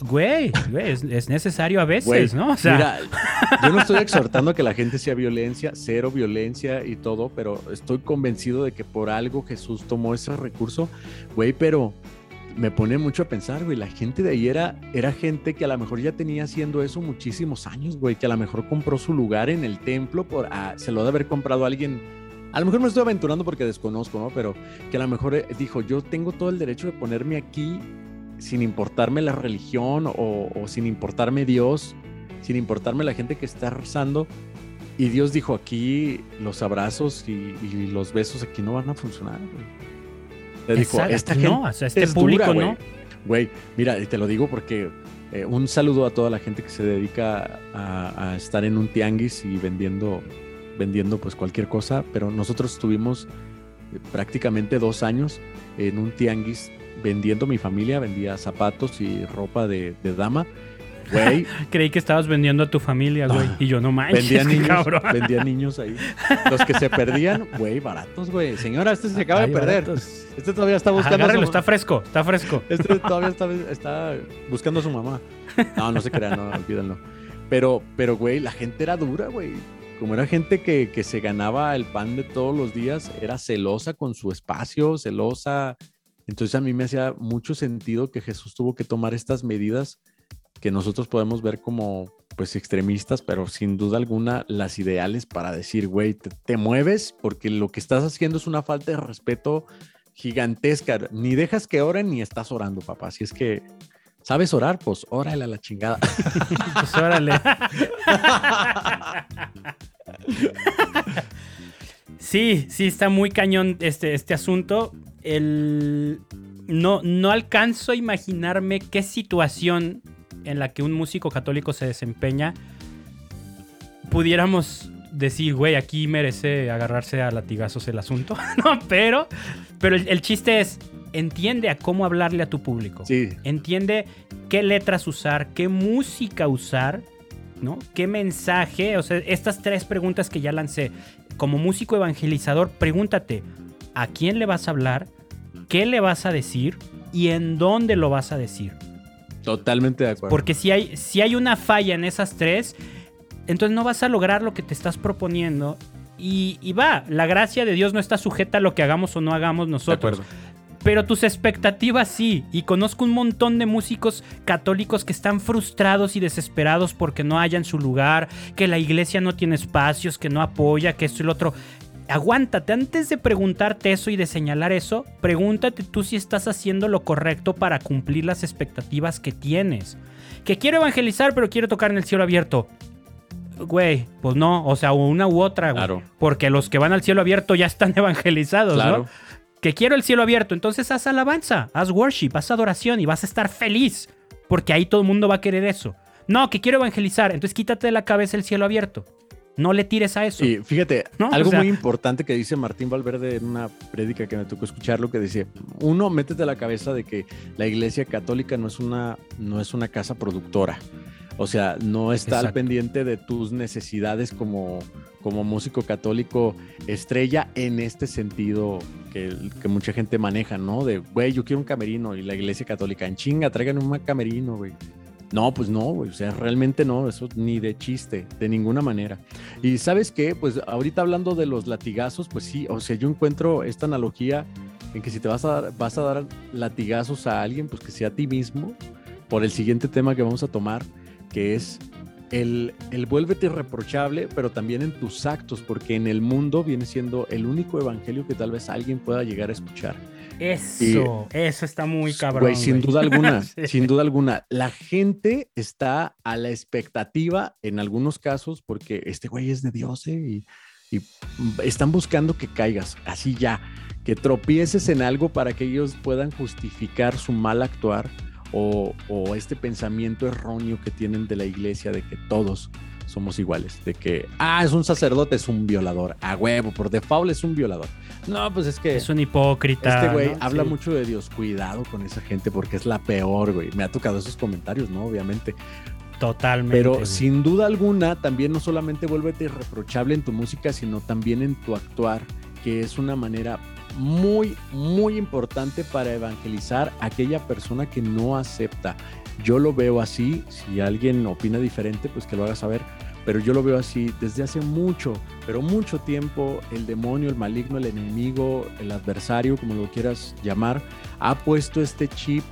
Güey, es, necesario a veces, ¿no? O sea... Mira, [LAUGHS] yo no estoy exhortando a que la gente sea violencia, cero violencia y todo, pero estoy convencido de que por algo Jesús tomó ese recurso, güey, pero me pone mucho a pensar, güey, la gente de ahí era, era gente que a lo mejor ya tenía haciendo eso muchísimos años, güey, que a lo mejor compró su lugar en el templo, por, ah, se lo de haber comprado a alguien a lo mejor me estoy aventurando porque desconozco, ¿no? Pero que a lo mejor eh, dijo, yo tengo todo el derecho de ponerme aquí sin importarme la religión o, sin importarme Dios, sin importarme la gente que está rezando. Y Dios dijo, aquí los abrazos y, los besos aquí no van a funcionar. Le dijo, esta gente no, este público no. Güey, mira, y te lo digo porque eh, un saludo a toda la gente que se dedica a, a, estar en un tianguis y vendiendo, vendiendo pues cualquier cosa, pero nosotros estuvimos eh, prácticamente dos años en un tianguis vendiendo mi familia, vendía zapatos y ropa de, dama. Güey. [LAUGHS] Creí que estabas vendiendo a tu familia, güey. y yo no manches, vendía niños, vendía niños ahí. Los que se perdían, [LAUGHS] güey, baratos, güey. Señora, este se acaba de perder. Este todavía está buscando. Está fresco, está fresco. [LAUGHS] Este todavía está, buscando a su mamá. No, no se crean, no, olvídenlo. Pero, pero, güey, la gente era dura, güey. Como era gente que, que se ganaba el pan de todos los días, era celosa con su espacio, celosa entonces a mí me hacía mucho sentido que Jesús tuvo que tomar estas medidas que nosotros podemos ver como pues extremistas, pero sin duda alguna las ideales para decir, güey, te, mueves porque lo que estás haciendo es una falta de respeto gigantesca. Ni dejas que oren ni estás orando, papá. Si es que sabes orar, pues órale a la chingada. [LAUGHS] pues órale. [LAUGHS] sí, sí, está muy cañón este, este asunto el... No, no alcanzo a imaginarme qué situación en la que un músico católico se desempeña pudiéramos decir, güey, aquí merece agarrarse a latigazos el asunto, [LAUGHS] ¿no? Pero, pero el, chiste es, entiende a cómo hablarle a tu público. Sí. Entiende qué letras usar, qué música usar, ¿no? ¿Qué mensaje? O sea, estas tres preguntas que ya lancé. Como músico evangelizador, pregúntate, ¿a quién le vas a hablar? Qué le vas a decir y en dónde lo vas a decir. Totalmente de acuerdo. Porque si hay, si hay una falla en esas tres, entonces no vas a lograr lo que te estás proponiendo. Y, va, la gracia de Dios no está sujeta a lo que hagamos o no hagamos nosotros. Pero tus expectativas sí. Y conozco un montón de músicos católicos que están frustrados y desesperados porque no hayan su lugar, que la iglesia no tiene espacios, que no apoya, que esto y lo otro. Aguántate, antes de preguntarte eso y de señalar eso, pregúntate tú si estás haciendo lo correcto para cumplir las expectativas que tienes. Que quiero evangelizar, pero quiero tocar en el cielo abierto. Güey, pues no, o sea, una u otra, güey. Claro. Porque los que van al cielo abierto ya están [LAUGHS] evangelizados, Claro. ¿no? Que quiero el cielo abierto, entonces haz alabanza, haz worship, haz adoración y vas a estar feliz. Porque ahí todo el mundo va a querer eso. No, que quiero evangelizar, entonces quítate de la cabeza el cielo abierto. No le tires a eso. Y fíjate, ¿No? algo O sea- muy importante que dice Martín Valverde en una prédica que me tocó escucharlo, que dice, uno, métete a la cabeza de que la iglesia católica no es una, no es una casa productora. O sea, no está al pendiente de tus necesidades como, como músico católico estrella en este sentido que, que mucha gente maneja, ¿no? De, güey, yo quiero un camerino y la iglesia católica, en chinga, traigan un camerino, güey. No, pues no, güey, o sea, realmente no, eso ni de chiste, de ninguna manera. Y sabes qué, pues ahorita hablando de los latigazos, pues sí, o sea, yo encuentro esta analogía en que si te vas a dar, vas a dar latigazos a alguien, pues que sea a ti mismo, por el siguiente tema que vamos a tomar, que es el, el vuélvete irreprochable, pero también en tus actos, porque en el mundo viene siendo el único evangelio que tal vez alguien pueda llegar a escuchar. Eso, eso está muy cabrón. Güey, sin duda alguna, [LAUGHS] Sí. sin duda alguna. La gente está a la expectativa en algunos casos porque este güey es de Dios ¿eh? y, y están buscando que caigas, así ya, que tropieces en algo para que ellos puedan justificar su mal actuar o, o este pensamiento erróneo que tienen de la iglesia de que todos somos iguales, de que, ah, es un sacerdote, es un violador, a huevo, por default es un violador. No, pues es que... Es un hipócrita. Este güey ¿no? habla Sí. mucho de Dios. Cuidado con esa gente porque es la peor, güey. Me ha tocado esos comentarios, ¿no? Obviamente. Totalmente. Pero güey. sin duda alguna, también no solamente vuélvete irreprochable en tu música, sino también en tu actuar, que es una manera muy, muy importante para evangelizar a aquella persona que no acepta. Yo lo veo así. Si alguien opina diferente, pues que lo haga saber. Pero yo lo veo así desde hace mucho, pero mucho tiempo. El demonio, el maligno, el enemigo, el adversario, como lo quieras llamar, ha puesto este chip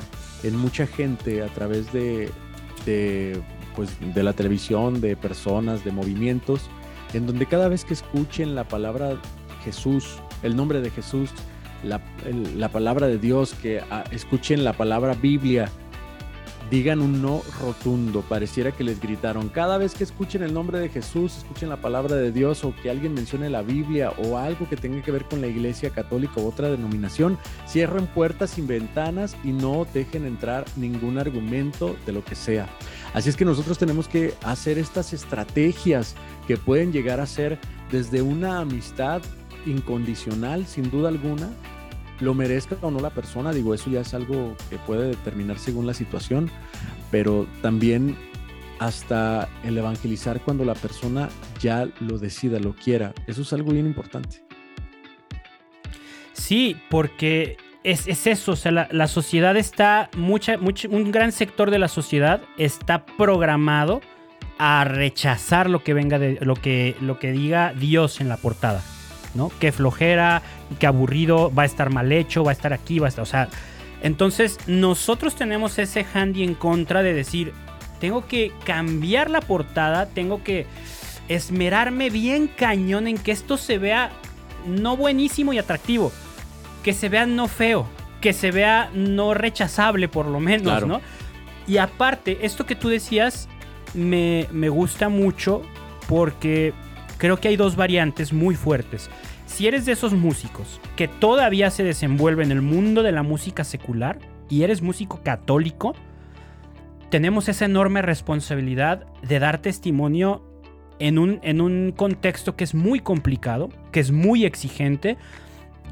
en mucha gente a través de, pues, de la televisión, de personas, de movimientos, en donde cada vez que escuchen la palabra Jesús, el nombre de Jesús, la palabra de Dios, que ah, escuchen la palabra Biblia, digan un no rotundo. Pareciera que les gritaron. Cada vez que escuchen el nombre de Jesús, escuchen la palabra de Dios o que alguien mencione la Biblia o algo que tenga que ver con la iglesia católica u otra denominación, cierren puertas sin ventanas y no dejen entrar ningún argumento de lo que sea. Así es que nosotros tenemos que hacer estas estrategias que pueden llegar a ser desde una amistad incondicional, sin duda alguna, lo merezca o no la persona, digo, eso ya es algo que puede determinar según la situación, pero también hasta el evangelizar cuando la persona ya lo decida, lo quiera, eso es algo bien importante. Sí, porque es, es eso, o sea, la, la sociedad está, mucha, un gran sector de la sociedad está programado a rechazar lo que venga de lo que, lo que diga Dios en la portada, ¿no? Qué flojera, qué aburrido, va a estar mal hecho, va a estar aquí, va a estar, o sea, entonces nosotros tenemos ese handy en contra de decir, tengo que cambiar la portada, tengo que esmerarme bien cañón en que esto se vea no buenísimo y atractivo, que se vea no feo, que se vea no rechazable por lo menos, Claro. ¿no? Y aparte, esto que tú decías me, me gusta mucho porque creo que hay dos variantes muy fuertes. Si eres de esos músicos que todavía se desenvuelve en el mundo de la música secular y eres músico católico, tenemos esa enorme responsabilidad de dar testimonio en un, en un contexto que es muy complicado, que es muy exigente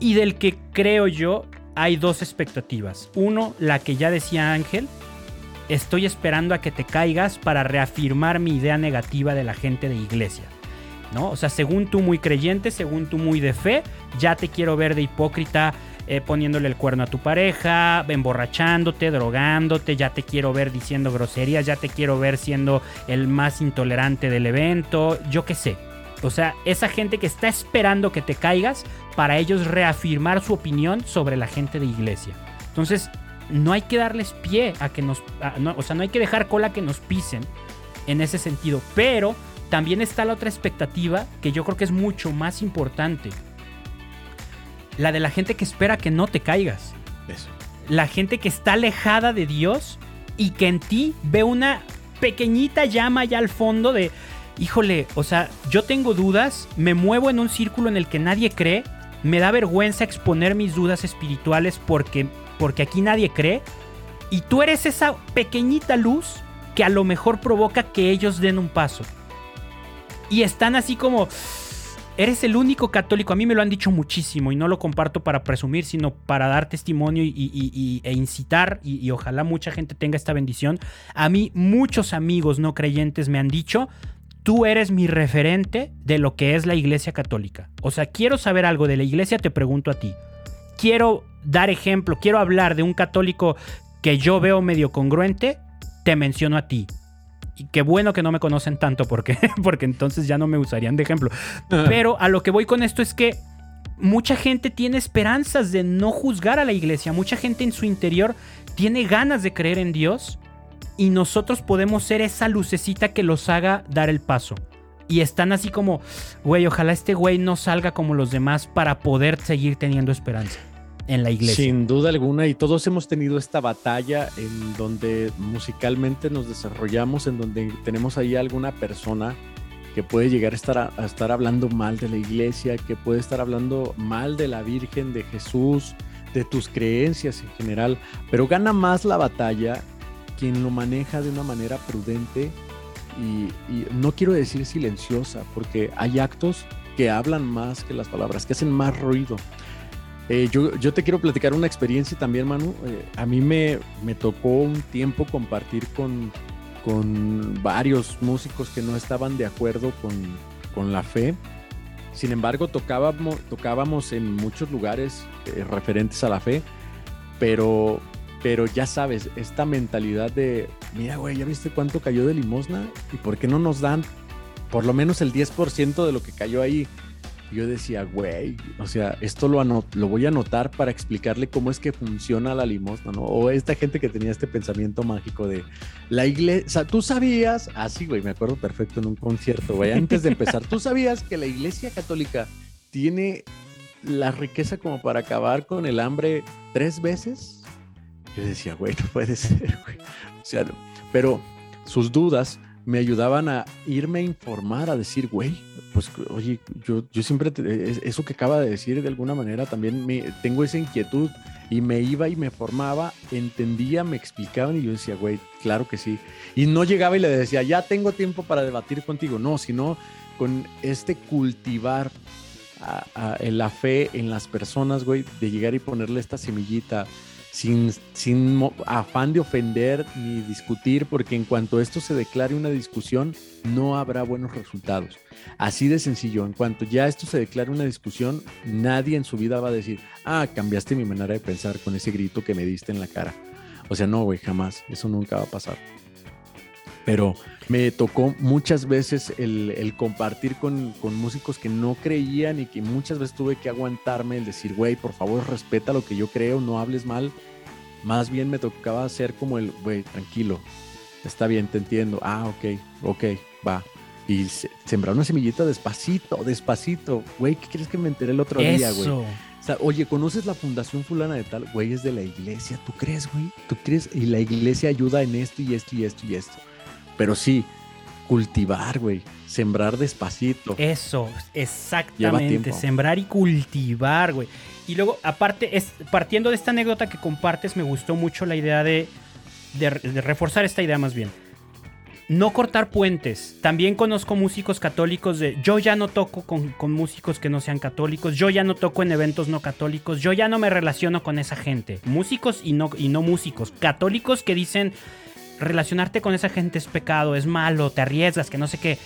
y del que creo yo hay dos expectativas. Uno, la que ya decía Ángel, estoy esperando a que te caigas para reafirmar mi idea negativa de la gente de iglesia. ¿No? O sea, según tú muy creyente, según tú muy de fe, ya te quiero ver de hipócrita eh, poniéndole el cuerno a tu pareja, emborrachándote, drogándote, ya te quiero ver diciendo groserías, ya te quiero ver siendo el más intolerante del evento, yo qué sé. O sea, esa gente que está esperando que te caigas para ellos reafirmar su opinión sobre la gente de iglesia. Entonces, no hay que darles pie a que nos... o sea, no hay que dejar cola que nos pisen en ese sentido. Pero también está la otra expectativa que yo creo que es mucho más importante. La de la gente que espera que no te caigas. Eso. La gente que está alejada de Dios y que en ti ve una pequeñita llama allá al fondo de, híjole, o sea, yo tengo dudas, me muevo en un círculo en el que nadie cree, me da vergüenza exponer mis dudas espirituales porque, porque aquí nadie cree, y tú eres esa pequeñita luz que a lo mejor provoca que ellos den un paso. Y están así como, eres el único católico, a mí me lo han dicho muchísimo y no lo comparto para presumir, sino para dar testimonio y, e incitar y, ojalá mucha gente tenga esta bendición. A mí muchos amigos no creyentes me han dicho, tú eres mi referente de lo que es la Iglesia Católica. O sea, quiero saber algo de la Iglesia, te pregunto a ti. Quiero dar ejemplo, quiero hablar de un católico que yo veo medio congruente, te menciono a ti. Y qué bueno que no me conocen tanto porque, [LAUGHS] porque entonces ya no me usarían de ejemplo. Pero a lo que voy con esto es que mucha gente tiene esperanzas de no juzgar a la iglesia. Mucha gente en su interior tiene ganas de creer en Dios y nosotros podemos ser esa lucecita que los haga dar el paso. Y están así como, güey, ojalá este güey no salga como los demás para poder seguir teniendo esperanza en la iglesia. Sin duda alguna, y todos hemos tenido esta batalla en donde musicalmente nos desarrollamos, en donde tenemos ahí alguna persona que puede llegar a estar, a estar hablando mal de la iglesia, que puede estar hablando mal de la Virgen, de Jesús, de tus creencias en general, pero gana más la batalla quien lo maneja de una manera prudente y, no quiero decir silenciosa, porque hay actos que hablan más que las palabras, que hacen más ruido. Eh, yo, yo, te quiero platicar una experiencia también, Manu. Eh, a mí me, me, tocó un tiempo compartir con, con varios músicos que no estaban de acuerdo con, con la fe. Sin embargo, tocábamos, tocábamos en muchos lugares eh, referentes a la fe, pero pero ya sabes, esta mentalidad de, mira, güey, ¿ya viste cuánto cayó de limosna? ¿Y por qué no nos dan por lo menos el 10% de lo que cayó ahí? Yo decía, güey, o sea, esto lo, lo voy a anotar para explicarle cómo es que funciona la limosna, ¿no? O esta gente que tenía este pensamiento mágico de la iglesia, tú sabías, así, güey, me acuerdo perfecto en un concierto, güey, antes de empezar, tú sabías que la iglesia católica tiene la riqueza como para acabar con el hambre tres veces. Yo decía, güey, no puede ser, güey. O sea, pero sus dudas me ayudaban a irme a informar, a decir, güey, pues, oye, yo, yo siempre, eso que acaba de decir, de alguna manera también me, tengo esa inquietud y me iba y me formaba, entendía, me explicaban y yo decía, güey, claro que sí. Y no llegaba y le decía, ya tengo tiempo para debatir contigo, no, sino con este cultivar la fe en las personas, güey, de llegar y ponerle esta semillita sin, sin afán de ofender ni discutir, porque en cuanto esto se declare una discusión, no habrá buenos resultados. Así de sencillo, en cuanto ya esto se declare una discusión, nadie en su vida va a decir, ah, cambiaste mi manera de pensar con ese grito que me diste en la cara. O sea, no, güey, jamás, eso nunca va a pasar. Pero me tocó muchas veces el, compartir con, con, músicos que no creían y que muchas veces tuve que aguantarme el decir, güey, por favor respeta lo que yo creo, no hables mal. Más bien me tocaba hacer como el, güey, tranquilo, está bien, te entiendo. Ah, ok, ok, va. Y sembrar una semillita despacito, despacito. Güey, ¿qué quieres que me enteré el otro día, güey? O sea, oye, ¿conoces la fundación fulana de tal? Güey, es de la iglesia. ¿Tú crees, güey? ¿Tú crees? Y la iglesia ayuda en esto y esto y esto y esto. Pero sí, cultivar, güey. Sembrar despacito. Eso, exactamente. Sembrar y cultivar, güey. Y luego, aparte, es, partiendo de esta anécdota que compartes, me gustó mucho la idea de, de, reforzar esta idea más bien. No cortar puentes. También conozco músicos católicos de yo ya no toco con, con, músicos que no sean católicos, yo ya no toco en eventos no católicos, yo ya no me relaciono con esa gente. Músicos y no, y no músicos. Católicos que dicen relacionarte con esa gente es pecado, es malo, te arriesgas, que no sé qué.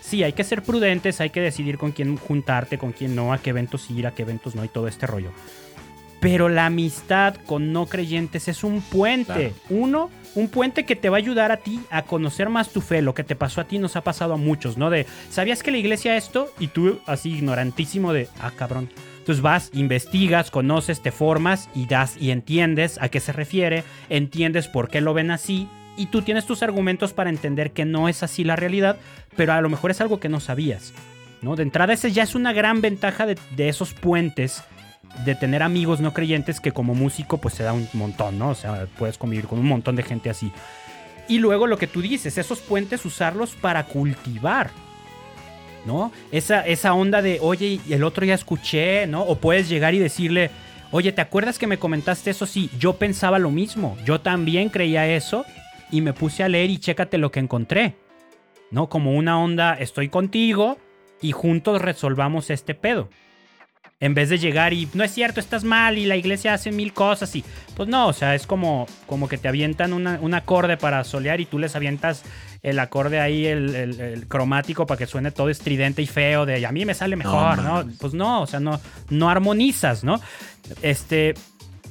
Sí, hay que ser prudentes, hay que decidir con quién juntarte, con quién no, a qué eventos ir, a qué eventos no y todo este rollo. Pero la amistad con no creyentes es un puente. Uno, un puente que te va a ayudar a ti a conocer más tu fe. Lo que te pasó a ti nos ha pasado a muchos, ¿no? De, ¿sabías que la iglesia esto? Y tú así ignorantísimo de, ah, cabrón. Entonces vas, investigas, conoces, te formas y das y entiendes a qué se refiere, entiendes por qué lo ven así, y tú tienes tus argumentos para entender que no es así la realidad, pero a lo mejor es algo que no sabías. ¿no? De entrada, esa ya es una gran ventaja de, esos puentes de tener amigos no creyentes que como músico pues se da un montón, ¿no? O sea, puedes convivir con un montón de gente así. Y luego lo que tú dices, esos puentes usarlos para cultivar. ¿No? Esa, esa onda de, oye, el otro ya escuché, ¿no? O puedes llegar y decirle, oye, ¿te acuerdas que me comentaste eso? Sí, yo pensaba lo mismo. Yo también creía eso y me puse a leer y chécate lo que encontré. ¿No? Como una onda, estoy contigo y juntos resolvamos este pedo. En vez de llegar y no es cierto, estás mal y la iglesia hace mil cosas y pues no, o sea, es como, como que te avientan un acorde para solear y tú les avientas el acorde ahí, el, cromático para que suene todo estridente y feo de a mí me sale mejor, ¿no? Pues no, o sea, no, no armonizas, ¿no? Este,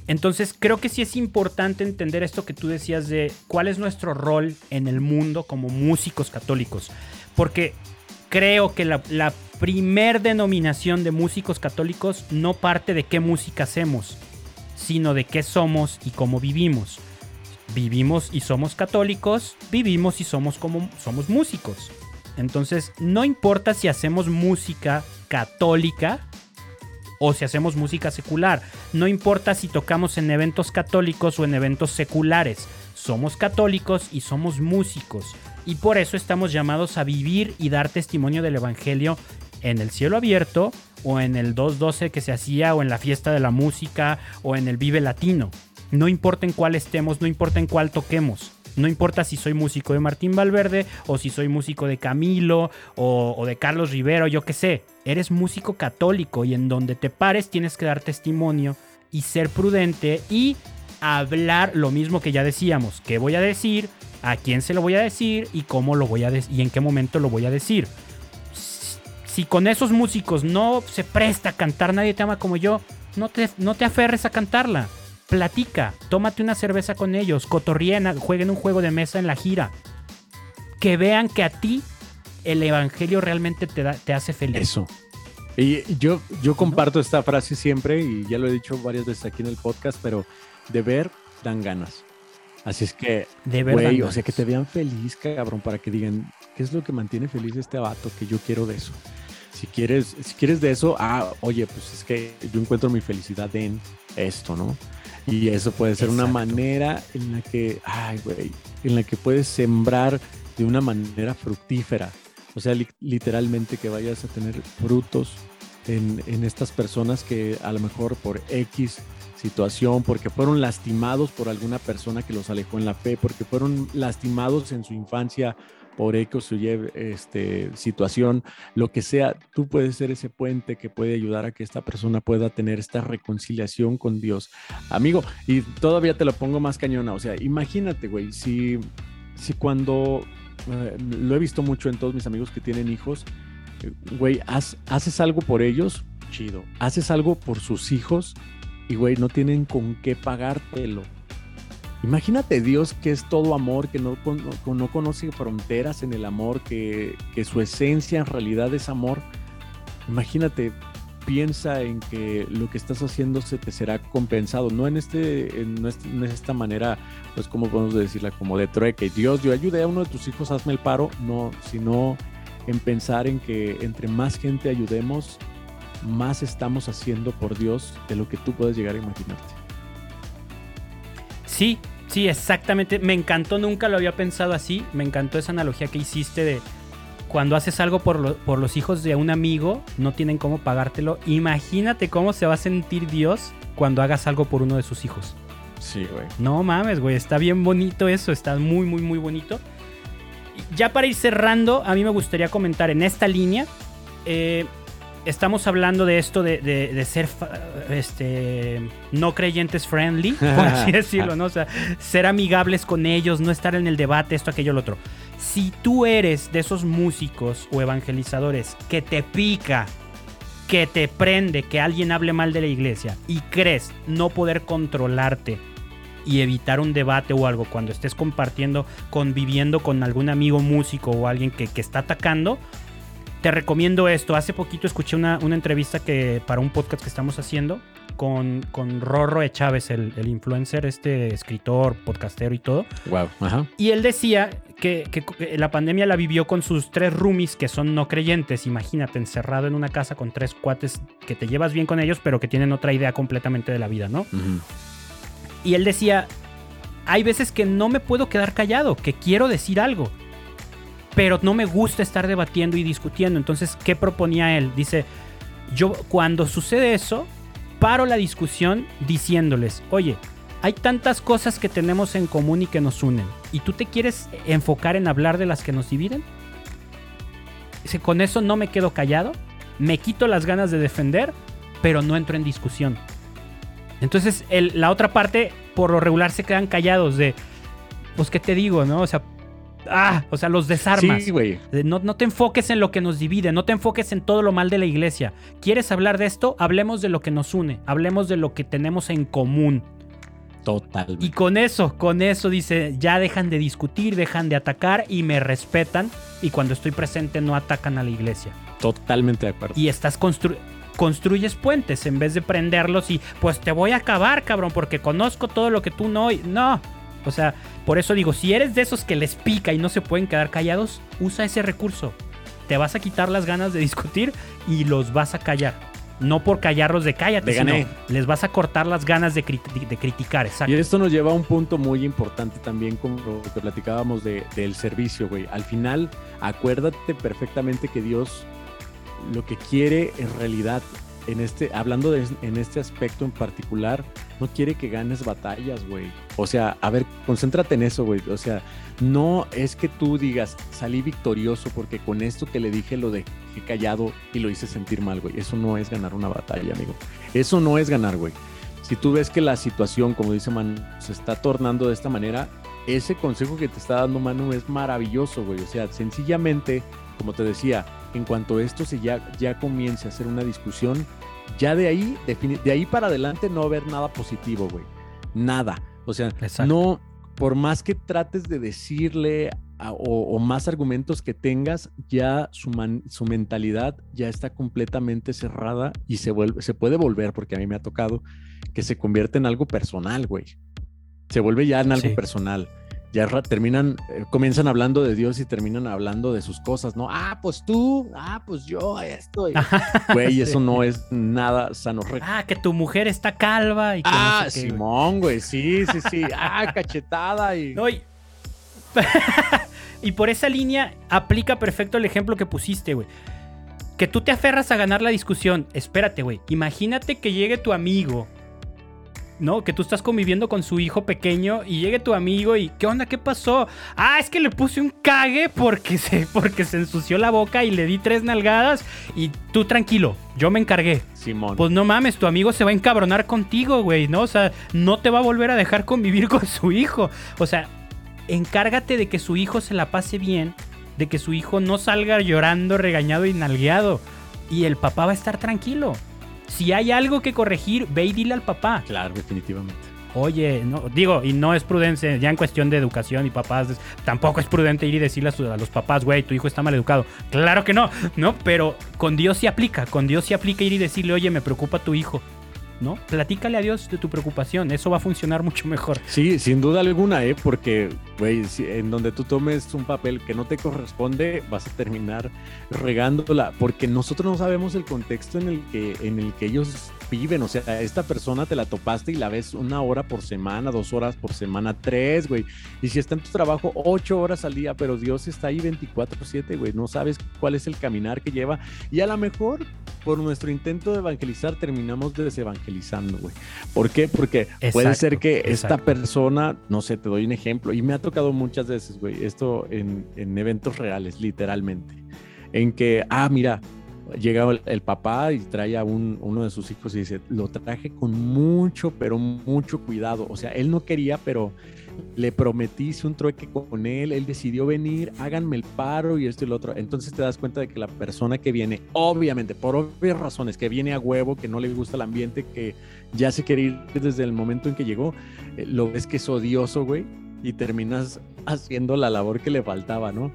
entonces creo que sí es importante entender esto que tú decías de cuál es nuestro rol en el mundo como músicos católicos. Porque creo que la, la primer denominación de músicos católicos no parte de qué música hacemos, sino de qué somos y cómo vivimos. Vivimos y somos católicos, vivimos y somos como somos músicos. Entonces, no importa si hacemos música católica o si hacemos música secular, no importa si tocamos en eventos católicos o en eventos seculares, somos católicos y somos músicos. Y por eso estamos llamados a vivir y dar testimonio del Evangelio en el cielo abierto o en el 212 que se hacía o en la fiesta de la música o en el Vive Latino. No importa en cuál estemos, no importa en cuál toquemos. No importa si soy músico de Martín Valverde o si soy músico de Camilo o, de Carlos Rivero, yo qué sé. Eres músico católico y en donde te pares tienes que dar testimonio y ser prudente y hablar lo mismo que ya decíamos. ¿Qué voy a decir? ¿A quién se lo voy a decir? ¿Y cómo lo voy a decir? ¿Y en qué momento lo voy a decir? si con esos músicos no se presta a cantar Nadie te ama como yo, no te, no te aferres a cantarla. Platica, tómate una cerveza con ellos, cotorrien, jueguen un juego de mesa en la gira. Que vean que a ti el evangelio realmente te, da, te hace feliz. Eso. Y yo, yo comparto esta frase siempre y ya lo he dicho varias veces aquí en el podcast, pero de ver dan ganas. Así es que, de güey, o sea, que te vean feliz, cabrón, para que digan, ¿qué es lo que mantiene feliz este vato? Que yo quiero de eso. Si quieres, si quieres de eso, ah, oye, pues es que yo encuentro mi felicidad en esto, ¿no? Y eso puede ser una manera en la que, ay, güey, en la que puedes sembrar de una manera fructífera. O sea, literalmente que vayas a tener frutos en, en estas personas que a lo mejor por X situación, porque fueron lastimados por alguna persona que los alejó en la fe, porque fueron lastimados en su infancia por eco, su este, situación, lo que sea, tú puedes ser ese puente que puede ayudar a que esta persona pueda tener esta reconciliación con Dios. Amigo, y todavía te lo pongo más cañona, o sea, imagínate, güey, si, si cuando, eh, lo he visto mucho en todos mis amigos que tienen hijos, eh, güey, haces algo por ellos, chido, haces algo por sus hijos, y, güey, no tienen con qué pagártelo. Imagínate Dios que es todo amor, que no, no, conoce fronteras en el amor, que, su esencia en realidad es amor. Imagínate, piensa en que lo que estás haciendo se te será compensado, no en, este, esta manera, pues como podemos decirla, como de trueque. Dios, yo ayudé a uno de tus hijos, hazme el paro, no, sino en pensar en que entre más gente ayudemos, más estamos haciendo por Dios de lo que tú puedes llegar a imaginarte. Sí, sí, exactamente. Me encantó, nunca lo había pensado así. Me encantó esa analogía que hiciste de cuando haces algo por, por los hijos de un amigo, no tienen cómo pagártelo. Imagínate cómo se va a sentir Dios cuando hagas algo por uno de sus hijos. Sí, güey. No mames, güey. Está bien bonito eso. Está muy, muy, muy bonito. Ya para ir cerrando, a mí me gustaría comentar en esta línea. Eh, estamos hablando de esto de, ser este, no creyentes friendly, [LAUGHS] por así [LAUGHS] decirlo, ¿no? O sea, ser amigables con ellos, no estar en el debate, esto, aquello, lo otro. Si tú eres de esos músicos o evangelizadores que te pica, que te prende que alguien hable mal de la iglesia y crees no poder controlarte y evitar un debate o algo cuando estés compartiendo, conviviendo con algún amigo músico o alguien que, que está atacando, te recomiendo esto. Hace poquito escuché una, entrevista que para un podcast que estamos haciendo con, con Rorro Chávez, el, el, influencer, este escritor, podcastero y todo. Wow. Ajá. Y él decía que, que, la pandemia la vivió con sus tres roomies que son no creyentes. Imagínate, encerrado en una casa con tres cuates que te llevas bien con ellos, pero que tienen otra idea completamente de la vida, ¿no? Y él decía, hay veces que no me puedo quedar callado, que quiero decir algo, pero no me gusta estar debatiendo y discutiendo. Entonces, ¿qué proponía él? Dice, yo cuando sucede eso, paro la discusión diciéndoles, oye, hay tantas cosas que tenemos en común y que nos unen. ¿Y tú te quieres enfocar en hablar de las que nos dividen? Dice, con eso no me quedo callado, me quito las ganas de defender, pero no entro en discusión. Entonces, la otra parte, por lo regular, se quedan callados de, pues, ¿qué te digo, no? O sea, ah, o sea, los desarmas. Sí, güey. No, no te enfoques en lo que nos divide, no te enfoques en todo lo mal de la iglesia. ¿Quieres hablar de esto? Hablemos de lo que nos une, hablemos de lo que tenemos en común. Totalmente. Y con eso, con eso dice, ya dejan de discutir, dejan de atacar y me respetan. Y cuando estoy presente no atacan a la iglesia. Totalmente de acuerdo. Y estás construyes puentes en vez de prenderlos y pues te voy a acabar, cabrón, porque conozco todo lo que tú no. No. O sea, por eso digo, si eres de esos que les pica y no se pueden quedar callados, usa ese recurso. Te vas a quitar las ganas de discutir y los vas a callar no por callarlos de cállate, sino les vas a cortar las ganas de, criticar, exacto. Y esto nos lleva a un punto muy importante también, como lo que platicábamos del servicio, güey. Al final, acuérdate perfectamente que Dios lo que quiere en realidad, en este, hablando de, en este aspecto en particular, no quiere que ganes batallas, güey. O sea, a ver, concéntrate en eso, güey. O sea, no es que tú digas, salí victorioso porque con esto que le dije lo dejé callado y lo hice sentir mal, güey. Eso no es ganar una batalla, amigo. Eso no es ganar, güey. Si tú ves que la situación, como dice Manu, se está tornando de esta manera, ese consejo que te está dando Manu es maravilloso, güey. O sea, sencillamente, como te decía, en cuanto esto se ya, ya comience a ser una discusión, ya de ahí, de ahí para adelante no va a haber nada positivo, güey. Nada. O sea, no, por más que trates de decirle o, más argumentos que tengas, ya su, su, mentalidad ya está completamente cerrada y se, vuelve, se puede volver, porque a mí me ha tocado, que se convierte en algo personal, güey. Se vuelve ya en algo personal ya terminan, eh, comienzan hablando de Dios y terminan hablando de sus cosas, ¿no? Ah, pues tú, ah, pues yo, esto. Güey, [LAUGHS] eso no es nada sano. Ah, que tu mujer está calva y que Ah, Simón, güey, sí, sí, sí. Ah, cachetada y... [LAUGHS] y por esa línea aplica perfecto el ejemplo que pusiste, güey. Que tú te aferras a ganar la discusión. Espérate, güey. Imagínate que llegue tu amigo ¿no? Que tú estás conviviendo con su hijo pequeño y llegue tu amigo y ¿qué onda? ¿Qué pasó? Ah, es que le puse un cague porque se, [LAUGHS] porque se ensució la boca y le di tres nalgadas y tú tranquilo, yo me encargué. Simón. Pues no mames, tu amigo se va a encabronar contigo, güey, ¿no? O sea, no te va a volver a dejar convivir [LAUGHS] con su hijo. O sea, encárgate de que su hijo se la pase bien, de que su hijo no salga llorando, regañado y nalgueado. Y el papá va a estar tranquilo. Si hay algo que corregir, ve y dile al papá. Claro, definitivamente. Oye, no, digo, y no es prudente, ya en cuestión de educación y papás, tampoco es prudente ir y decirle a, los papás, güey, tu hijo está mal educado. Claro que no, ¿no? Pero con Dios sí aplica, con Dios sí aplica ir y decirle, oye, me preocupa tu hijo. ¿No? Platícale a Dios de tu preocupación, eso va a funcionar mucho mejor. Sí, sin duda alguna, ¿eh? Porque, güey, en donde tú tomes un papel que no te corresponde, vas a terminar regándola, porque nosotros no sabemos el contexto en el que, en el que ellos viven, o sea, esta persona te la topaste y la ves una hora por semana, dos horas por semana, tres, güey, y si está en tu trabajo ocho horas al día, pero Dios está ahí 24/7, güey, no sabes cuál es el caminar que lleva, y a lo mejor por nuestro intento de evangelizar terminamos desevangelizando, güey. ¿Por qué? Porque puede ser que esta persona, no sé, te doy un ejemplo, y me ha tocado muchas veces, güey, esto en, en eventos reales, literalmente, en que, ah, mira, llega el, papá y trae a uno de sus hijos y dice, lo traje con mucho, pero mucho cuidado. O sea, él no quería, pero le prometí, hice un trueque con él, él decidió venir, háganme el paro y esto y lo otro. Entonces te das cuenta de que la persona que viene, obviamente, por obvias razones, que viene a huevo, que no le gusta el ambiente, que ya se quiere ir desde el momento en que llegó, eh, lo ves que es odioso, güey, y terminas haciendo la labor que le faltaba, ¿no?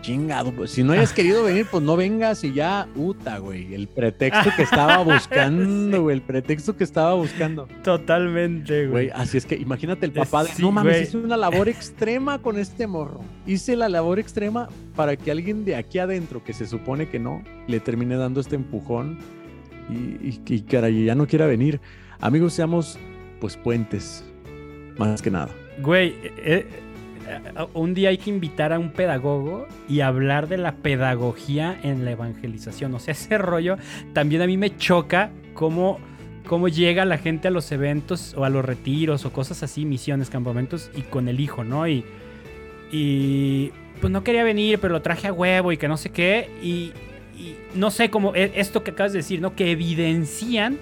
Chingado, pues si no hayas querido venir, pues no vengas y ya, puta, güey, el pretexto que estaba [LAUGHS] buscando, güey, el pretexto que estaba buscando. Totalmente, güey. así es que imagínate el papá de, Sí, no mames, güey. hice una labor extrema con este morro. Hice la labor extrema para que alguien de aquí adentro, que se supone que no, le termine dando este empujón y, y, y caray, ya no quiera venir. Amigos, seamos pues puentes, más que nada. Güey, eh, un día hay que invitar a un pedagogo y hablar de la pedagogía en la evangelización. O sea, ese rollo también a mí me choca cómo, cómo llega la gente a los eventos o a los retiros o cosas así, misiones, campamentos, y con el hijo, ¿no? Y, y pues no quería venir, pero lo traje a huevo y que no sé qué. Y, y no sé, como e- esto que acabas de decir, ¿no? Que evidencian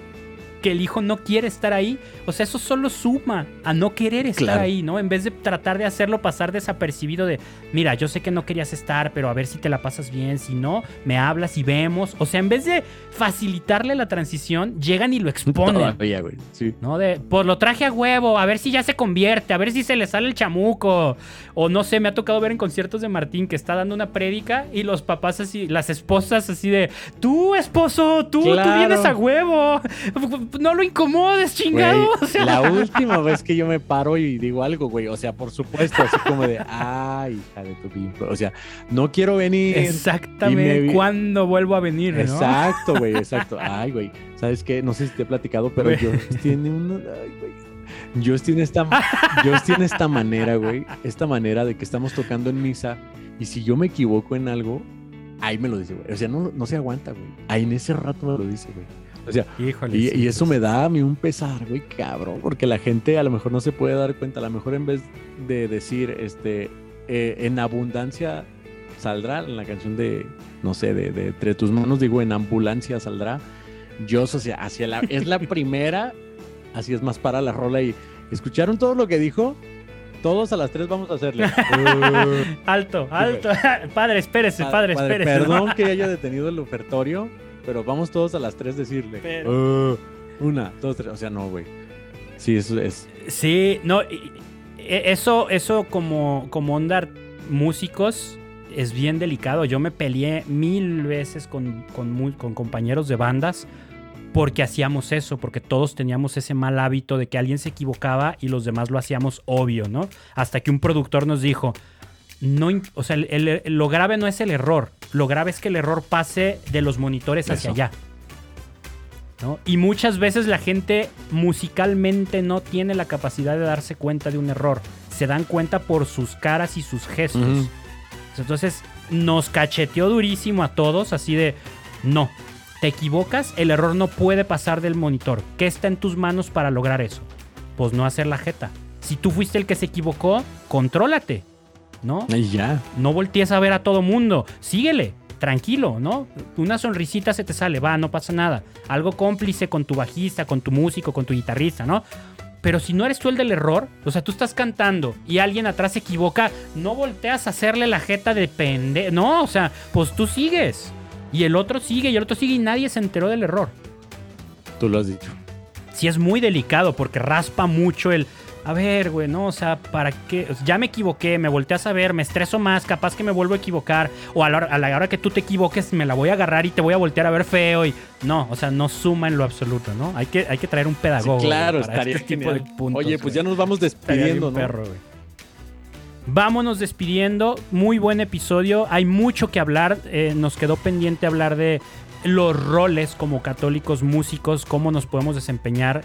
que el hijo no quiere estar ahí. O sea, eso solo suma a no querer estar Claro. ahí, ¿no? En vez de tratar de hacerlo pasar desapercibido de, mira, yo sé que no querías estar, pero a ver si te la pasas bien, si no, me hablas y vemos. O sea, en vez de facilitarle la transición, llegan y lo [LAUGHS] exponen. Todavía, güey. Sí. ¿no? De, pues lo traje a huevo, a ver si ya se convierte, a ver si se le sale el chamuco. O no sé, me ha tocado ver en conciertos de Martín que está dando una prédica y los papás así, las esposas así de, tú esposo, tú, tú vienes a huevo, no lo incomodes, chingado. Güey, [LAUGHS] O sea, la última vez que yo me paro y digo algo, güey, o sea, por supuesto, así como de, ay, hija de tu bien", O sea, no quiero venir. Exactamente, me ¿cuándo vuelvo a venir? no? Exacto, güey, [LAUGHS] exacto. Ay, güey, ¿sabes qué? No sé si te he platicado, pero. Dios tiene una... Ay, güey. Dios tiene esta, Dios tiene esta manera, güey, esta manera de que estamos tocando en misa y si yo me equivoco en algo, ahí me lo dice, güey. O sea, no, no se aguanta, güey. Ahí en ese rato me lo dice, güey. O sea, Híjole. y, sí, y eso pues. me da a mí un pesar, güey, cabrón, porque la gente a lo mejor no se puede dar cuenta, a lo mejor en vez de decir, este, eh, en abundancia saldrá, en la canción de, no sé, de, de entre tus manos, digo, en ambulancia saldrá, yo, o sea, hacia la, es la [LAUGHS] primera, así es más para la rola y, ¿escucharon todo lo que dijo? Todos a las tres vamos a hacerle. Uh, [LAUGHS] Alto, alto. [LAUGHS] padre, espérese, padre, padre, espérese. Perdón que haya detenido el ofertorio, pero vamos todos a las tres decirle. Pero- "Uh, una, dos, tres. O sea, no, güey. Sí, eso es. Sí, no, e- eso, eso como, como onda músicos es bien delicado. Yo me peleé mil veces con, con con compañeros de bandas porque hacíamos eso, porque todos teníamos ese mal hábito de que alguien se equivocaba y los demás lo hacíamos obvio, ¿no? Hasta que un productor nos dijo, no, o sea, el- el- lo grave no es el error, lo grave es que el error pase de los monitores hacia allá. ¿no? Y muchas veces la gente musicalmente no tiene la capacidad de darse cuenta de un error. Se dan cuenta por sus caras y sus gestos. Entonces nos cacheteó durísimo a todos, así de, no, te equivocas, el error no puede pasar del monitor. ¿Qué está en tus manos para lograr eso? Pues no hacer la jeta. Si tú fuiste el que se equivocó, contrólate, ¿no? Y ya. No voltees a ver a todo mundo. Síguele, tranquilo, ¿no? Una sonrisita se te sale, va, no pasa nada. Algo cómplice con tu bajista, con tu músico, con tu guitarrista, ¿no? Pero si no eres tú el del error, o sea, tú estás cantando y alguien atrás se equivoca, no volteas a hacerle la jeta de pende. No, o sea, pues tú sigues. Y el otro sigue y el otro sigue y nadie se enteró del error. Tú lo has dicho. Sí es muy delicado porque raspa mucho el... A ver, güey, no, o sea, ¿para qué? O sea, ya me equivoqué, me volteas a ver, me estreso más, capaz que me vuelvo a equivocar. O a la, hora, a la hora que tú te equivoques, me la voy a agarrar y te voy a voltear a ver feo. Y no, o sea, no suma en lo absoluto, ¿no? Hay que, hay que traer un Sí, pedagogo. claro, güey, para estaría este tipo de genial. puntos, Oye, pues güey. ya nos vamos despidiendo, ¿no? perro, güey. Vámonos despidiendo. Muy buen episodio. Hay mucho que hablar. Eh, nos quedó pendiente hablar de los roles como católicos músicos, cómo nos podemos desempeñar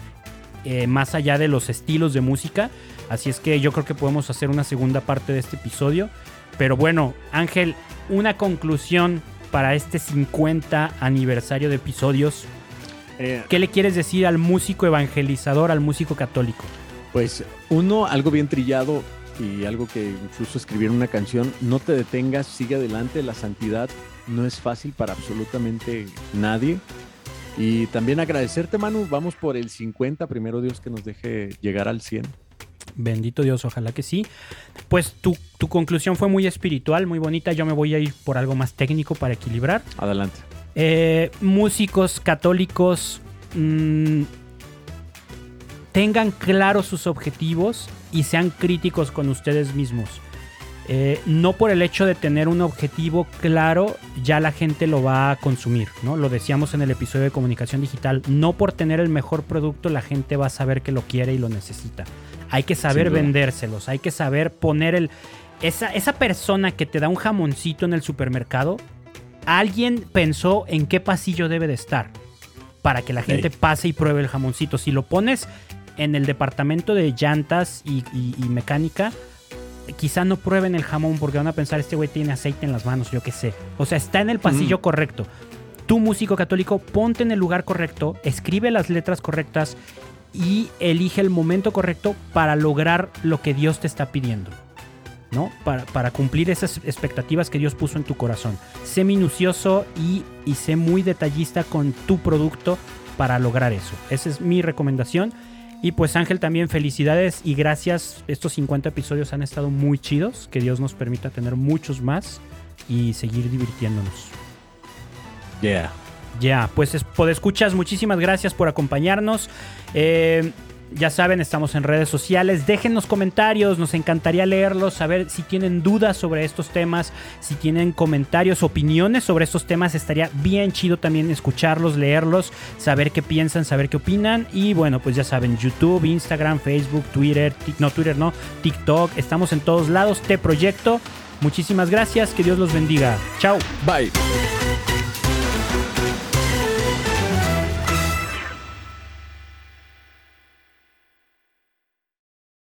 eh, más allá de los estilos de música. Así es que yo creo que podemos hacer una segunda parte de este episodio. Pero bueno, Ángel, una conclusión para este 50 aniversario de episodios. Eh, ¿Qué le quieres decir al músico evangelizador, al músico católico? Pues uno, algo bien trillado y algo que incluso escribir una canción, no te detengas, sigue adelante, la santidad no es fácil para absolutamente nadie. Y también agradecerte, Manu, vamos por el 50, primero Dios que nos deje llegar al 100. Bendito Dios, ojalá que sí. Pues tu, tu conclusión fue muy espiritual, muy bonita. Yo me voy a ir por algo más técnico para equilibrar. Adelante. Eh, músicos católicos mm, tengan claros sus objetivos y sean críticos con ustedes mismos. Eh, no por el hecho de tener un objetivo claro, ya la gente lo va a consumir, ¿no? Lo decíamos en el episodio de comunicación digital, no por tener el mejor producto la gente va a saber que lo quiere y lo necesita. Hay que saber vendérselos, hay que saber poner el... Esa, esa persona que te da un jamoncito en el supermercado, alguien pensó en qué pasillo debe de estar para que la gente pase y pruebe el jamoncito. Si lo pones en el departamento de llantas y mecánica, quizá no prueben el jamón porque van a pensar, este güey tiene aceite en las manos, yo qué sé. O sea, está en el pasillo correcto. Tú, músico católico, ponte en el lugar correcto, escribe las letras correctas y elige el momento correcto para lograr lo que Dios te está pidiendo. ¿no? Para, para, cumplir esas expectativas que Dios puso en tu corazón. Sé minucioso y, y sé muy detallista con tu producto para lograr eso. Esa es mi recomendación. Y pues Ángel también felicidades y gracias. Estos 50 episodios han estado muy chidos. Que Dios nos permita tener muchos más y seguir divirtiéndonos. Yeah. Ya, pues escuchas, muchísimas gracias por acompañarnos. Eh, ya saben, estamos en redes sociales. Déjennos comentarios, nos encantaría leerlos, saber si tienen dudas sobre estos temas, si tienen comentarios, opiniones sobre estos temas. Estaría bien chido también escucharlos, leerlos, saber qué piensan, saber qué opinan. Y bueno, pues ya saben, YouTube, Instagram, Facebook, Twitter, no Twitter, no, TikTok. Estamos en todos lados. Te proyecto. Muchísimas gracias, que Dios los bendiga. Chao. Bye.